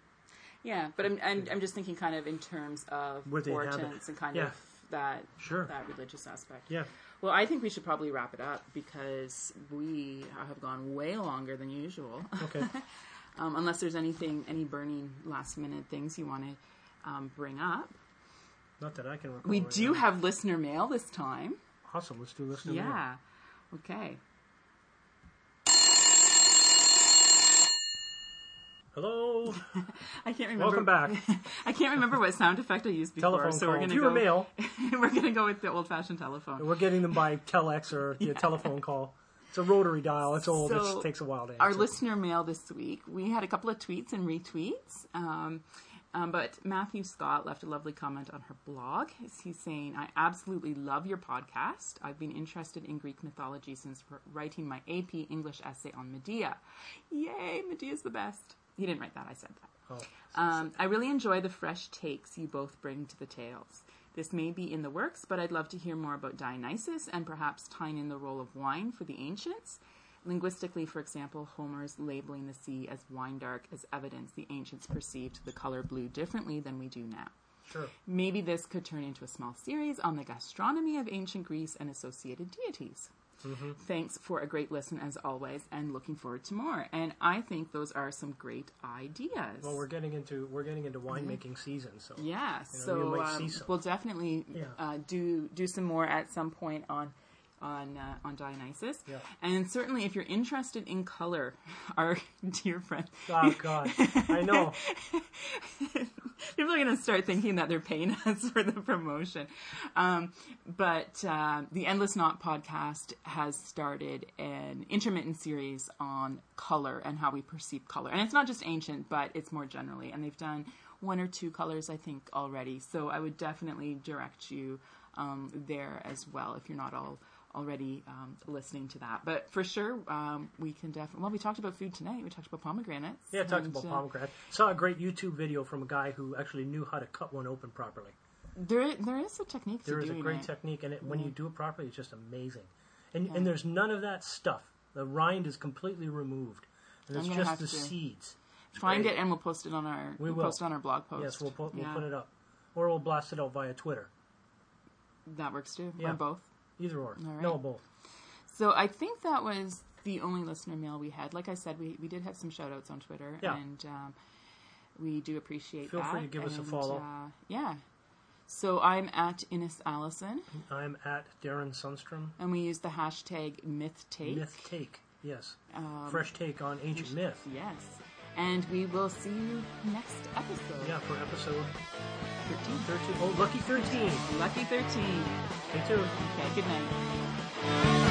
Yeah, but I'm, I'm I'm just thinking kind of in terms of Where they inhabit. portents and kind Yeah. of that Sure. that religious aspect. Yeah, Well, I think we should probably wrap it up because we have gone way longer than usual. okay. um, unless there's anything, any burning last minute things you want to um, bring up. Not that I can recall. We right do now. have listener mail this time. Awesome. Let's do listener mail. Yeah. Okay. Hello. I can't remember. Welcome back. I can't remember what sound effect I used before, Telephone so call. we're gonna Viewer go. mail. we're gonna go with the old-fashioned telephone. We're getting them by telex or the telephone call. It's a rotary dial. It's old. So, it takes a while to answer. Our listener mail this week, we had a couple of tweets and retweets. Um, um, but Matthew Scott left a lovely comment on her blog. He's saying, I absolutely love your podcast. I've been interested in Greek mythology since writing my AP English essay on Medea. Yay, Medea's the best. He didn't write that, I said that. Oh. Um, I really enjoy the fresh takes you both bring to the tales. This may be in the works, but I'd love to hear more about Dionysus and perhaps tying in the role of wine for the ancients. Linguistically, for example, Homer's labeling the sea as wine dark as evidence the ancients perceived the color blue differently than we do now. Sure. Maybe this could turn into a small series on the gastronomy of ancient Greece and associated deities. Thanks for a great listen as always, and looking forward to more. And I think those are some great ideas. Well, we're getting into we're getting into winemaking season, so Yeah, You know, so um, we'll definitely Yeah. uh, do do some more at some point on on uh, on Dionysus. Yeah. And certainly, if you're interested in color, our dear friend, Oh God, I know. people are going to start thinking that they're paying us for the promotion. Um, but uh, the Endless Knot podcast has started an intermittent series on color and how we perceive color. And it's not just ancient, but it's more generally. And they've done one or two colors, I think, already. So I would definitely direct you um, there as well if you're not all already um, listening to that. But for sure, um, we can definitely. Well, we talked about food tonight. We talked about pomegranates. Yeah, I talked and, about uh, pomegranate. Saw a great YouTube video from a guy who actually knew how to cut one open properly. There, there is a technique There is a great it. technique, and it, when you do it properly, it's just amazing. And and there's none of that stuff. The rind is completely removed, and it's just the seeds. Find Great. it and we'll post it on our We we'll will. post on our blog post. Yes, we'll put, we'll put it up, or we'll blast it out via Twitter. That works too. Yeah. Or both. Either or. Right. No, both. So I think that was the only listener mail we had. Like I said, we, we did have some shout outs on Twitter. Yeah. And um, we do appreciate Feel that. free to give us a And, follow. Uh, yeah. So I'm at Innes Alison, I'm at Darrin Sunstrum. and we use the hashtag MythTake. Myth take. Yes. Um, Fresh take on ancient myth. Yes. And we will see you next episode. Yeah, for episode 13. 13. Oh, lucky 13. Lucky 13. Stay tuned. Okay, good night.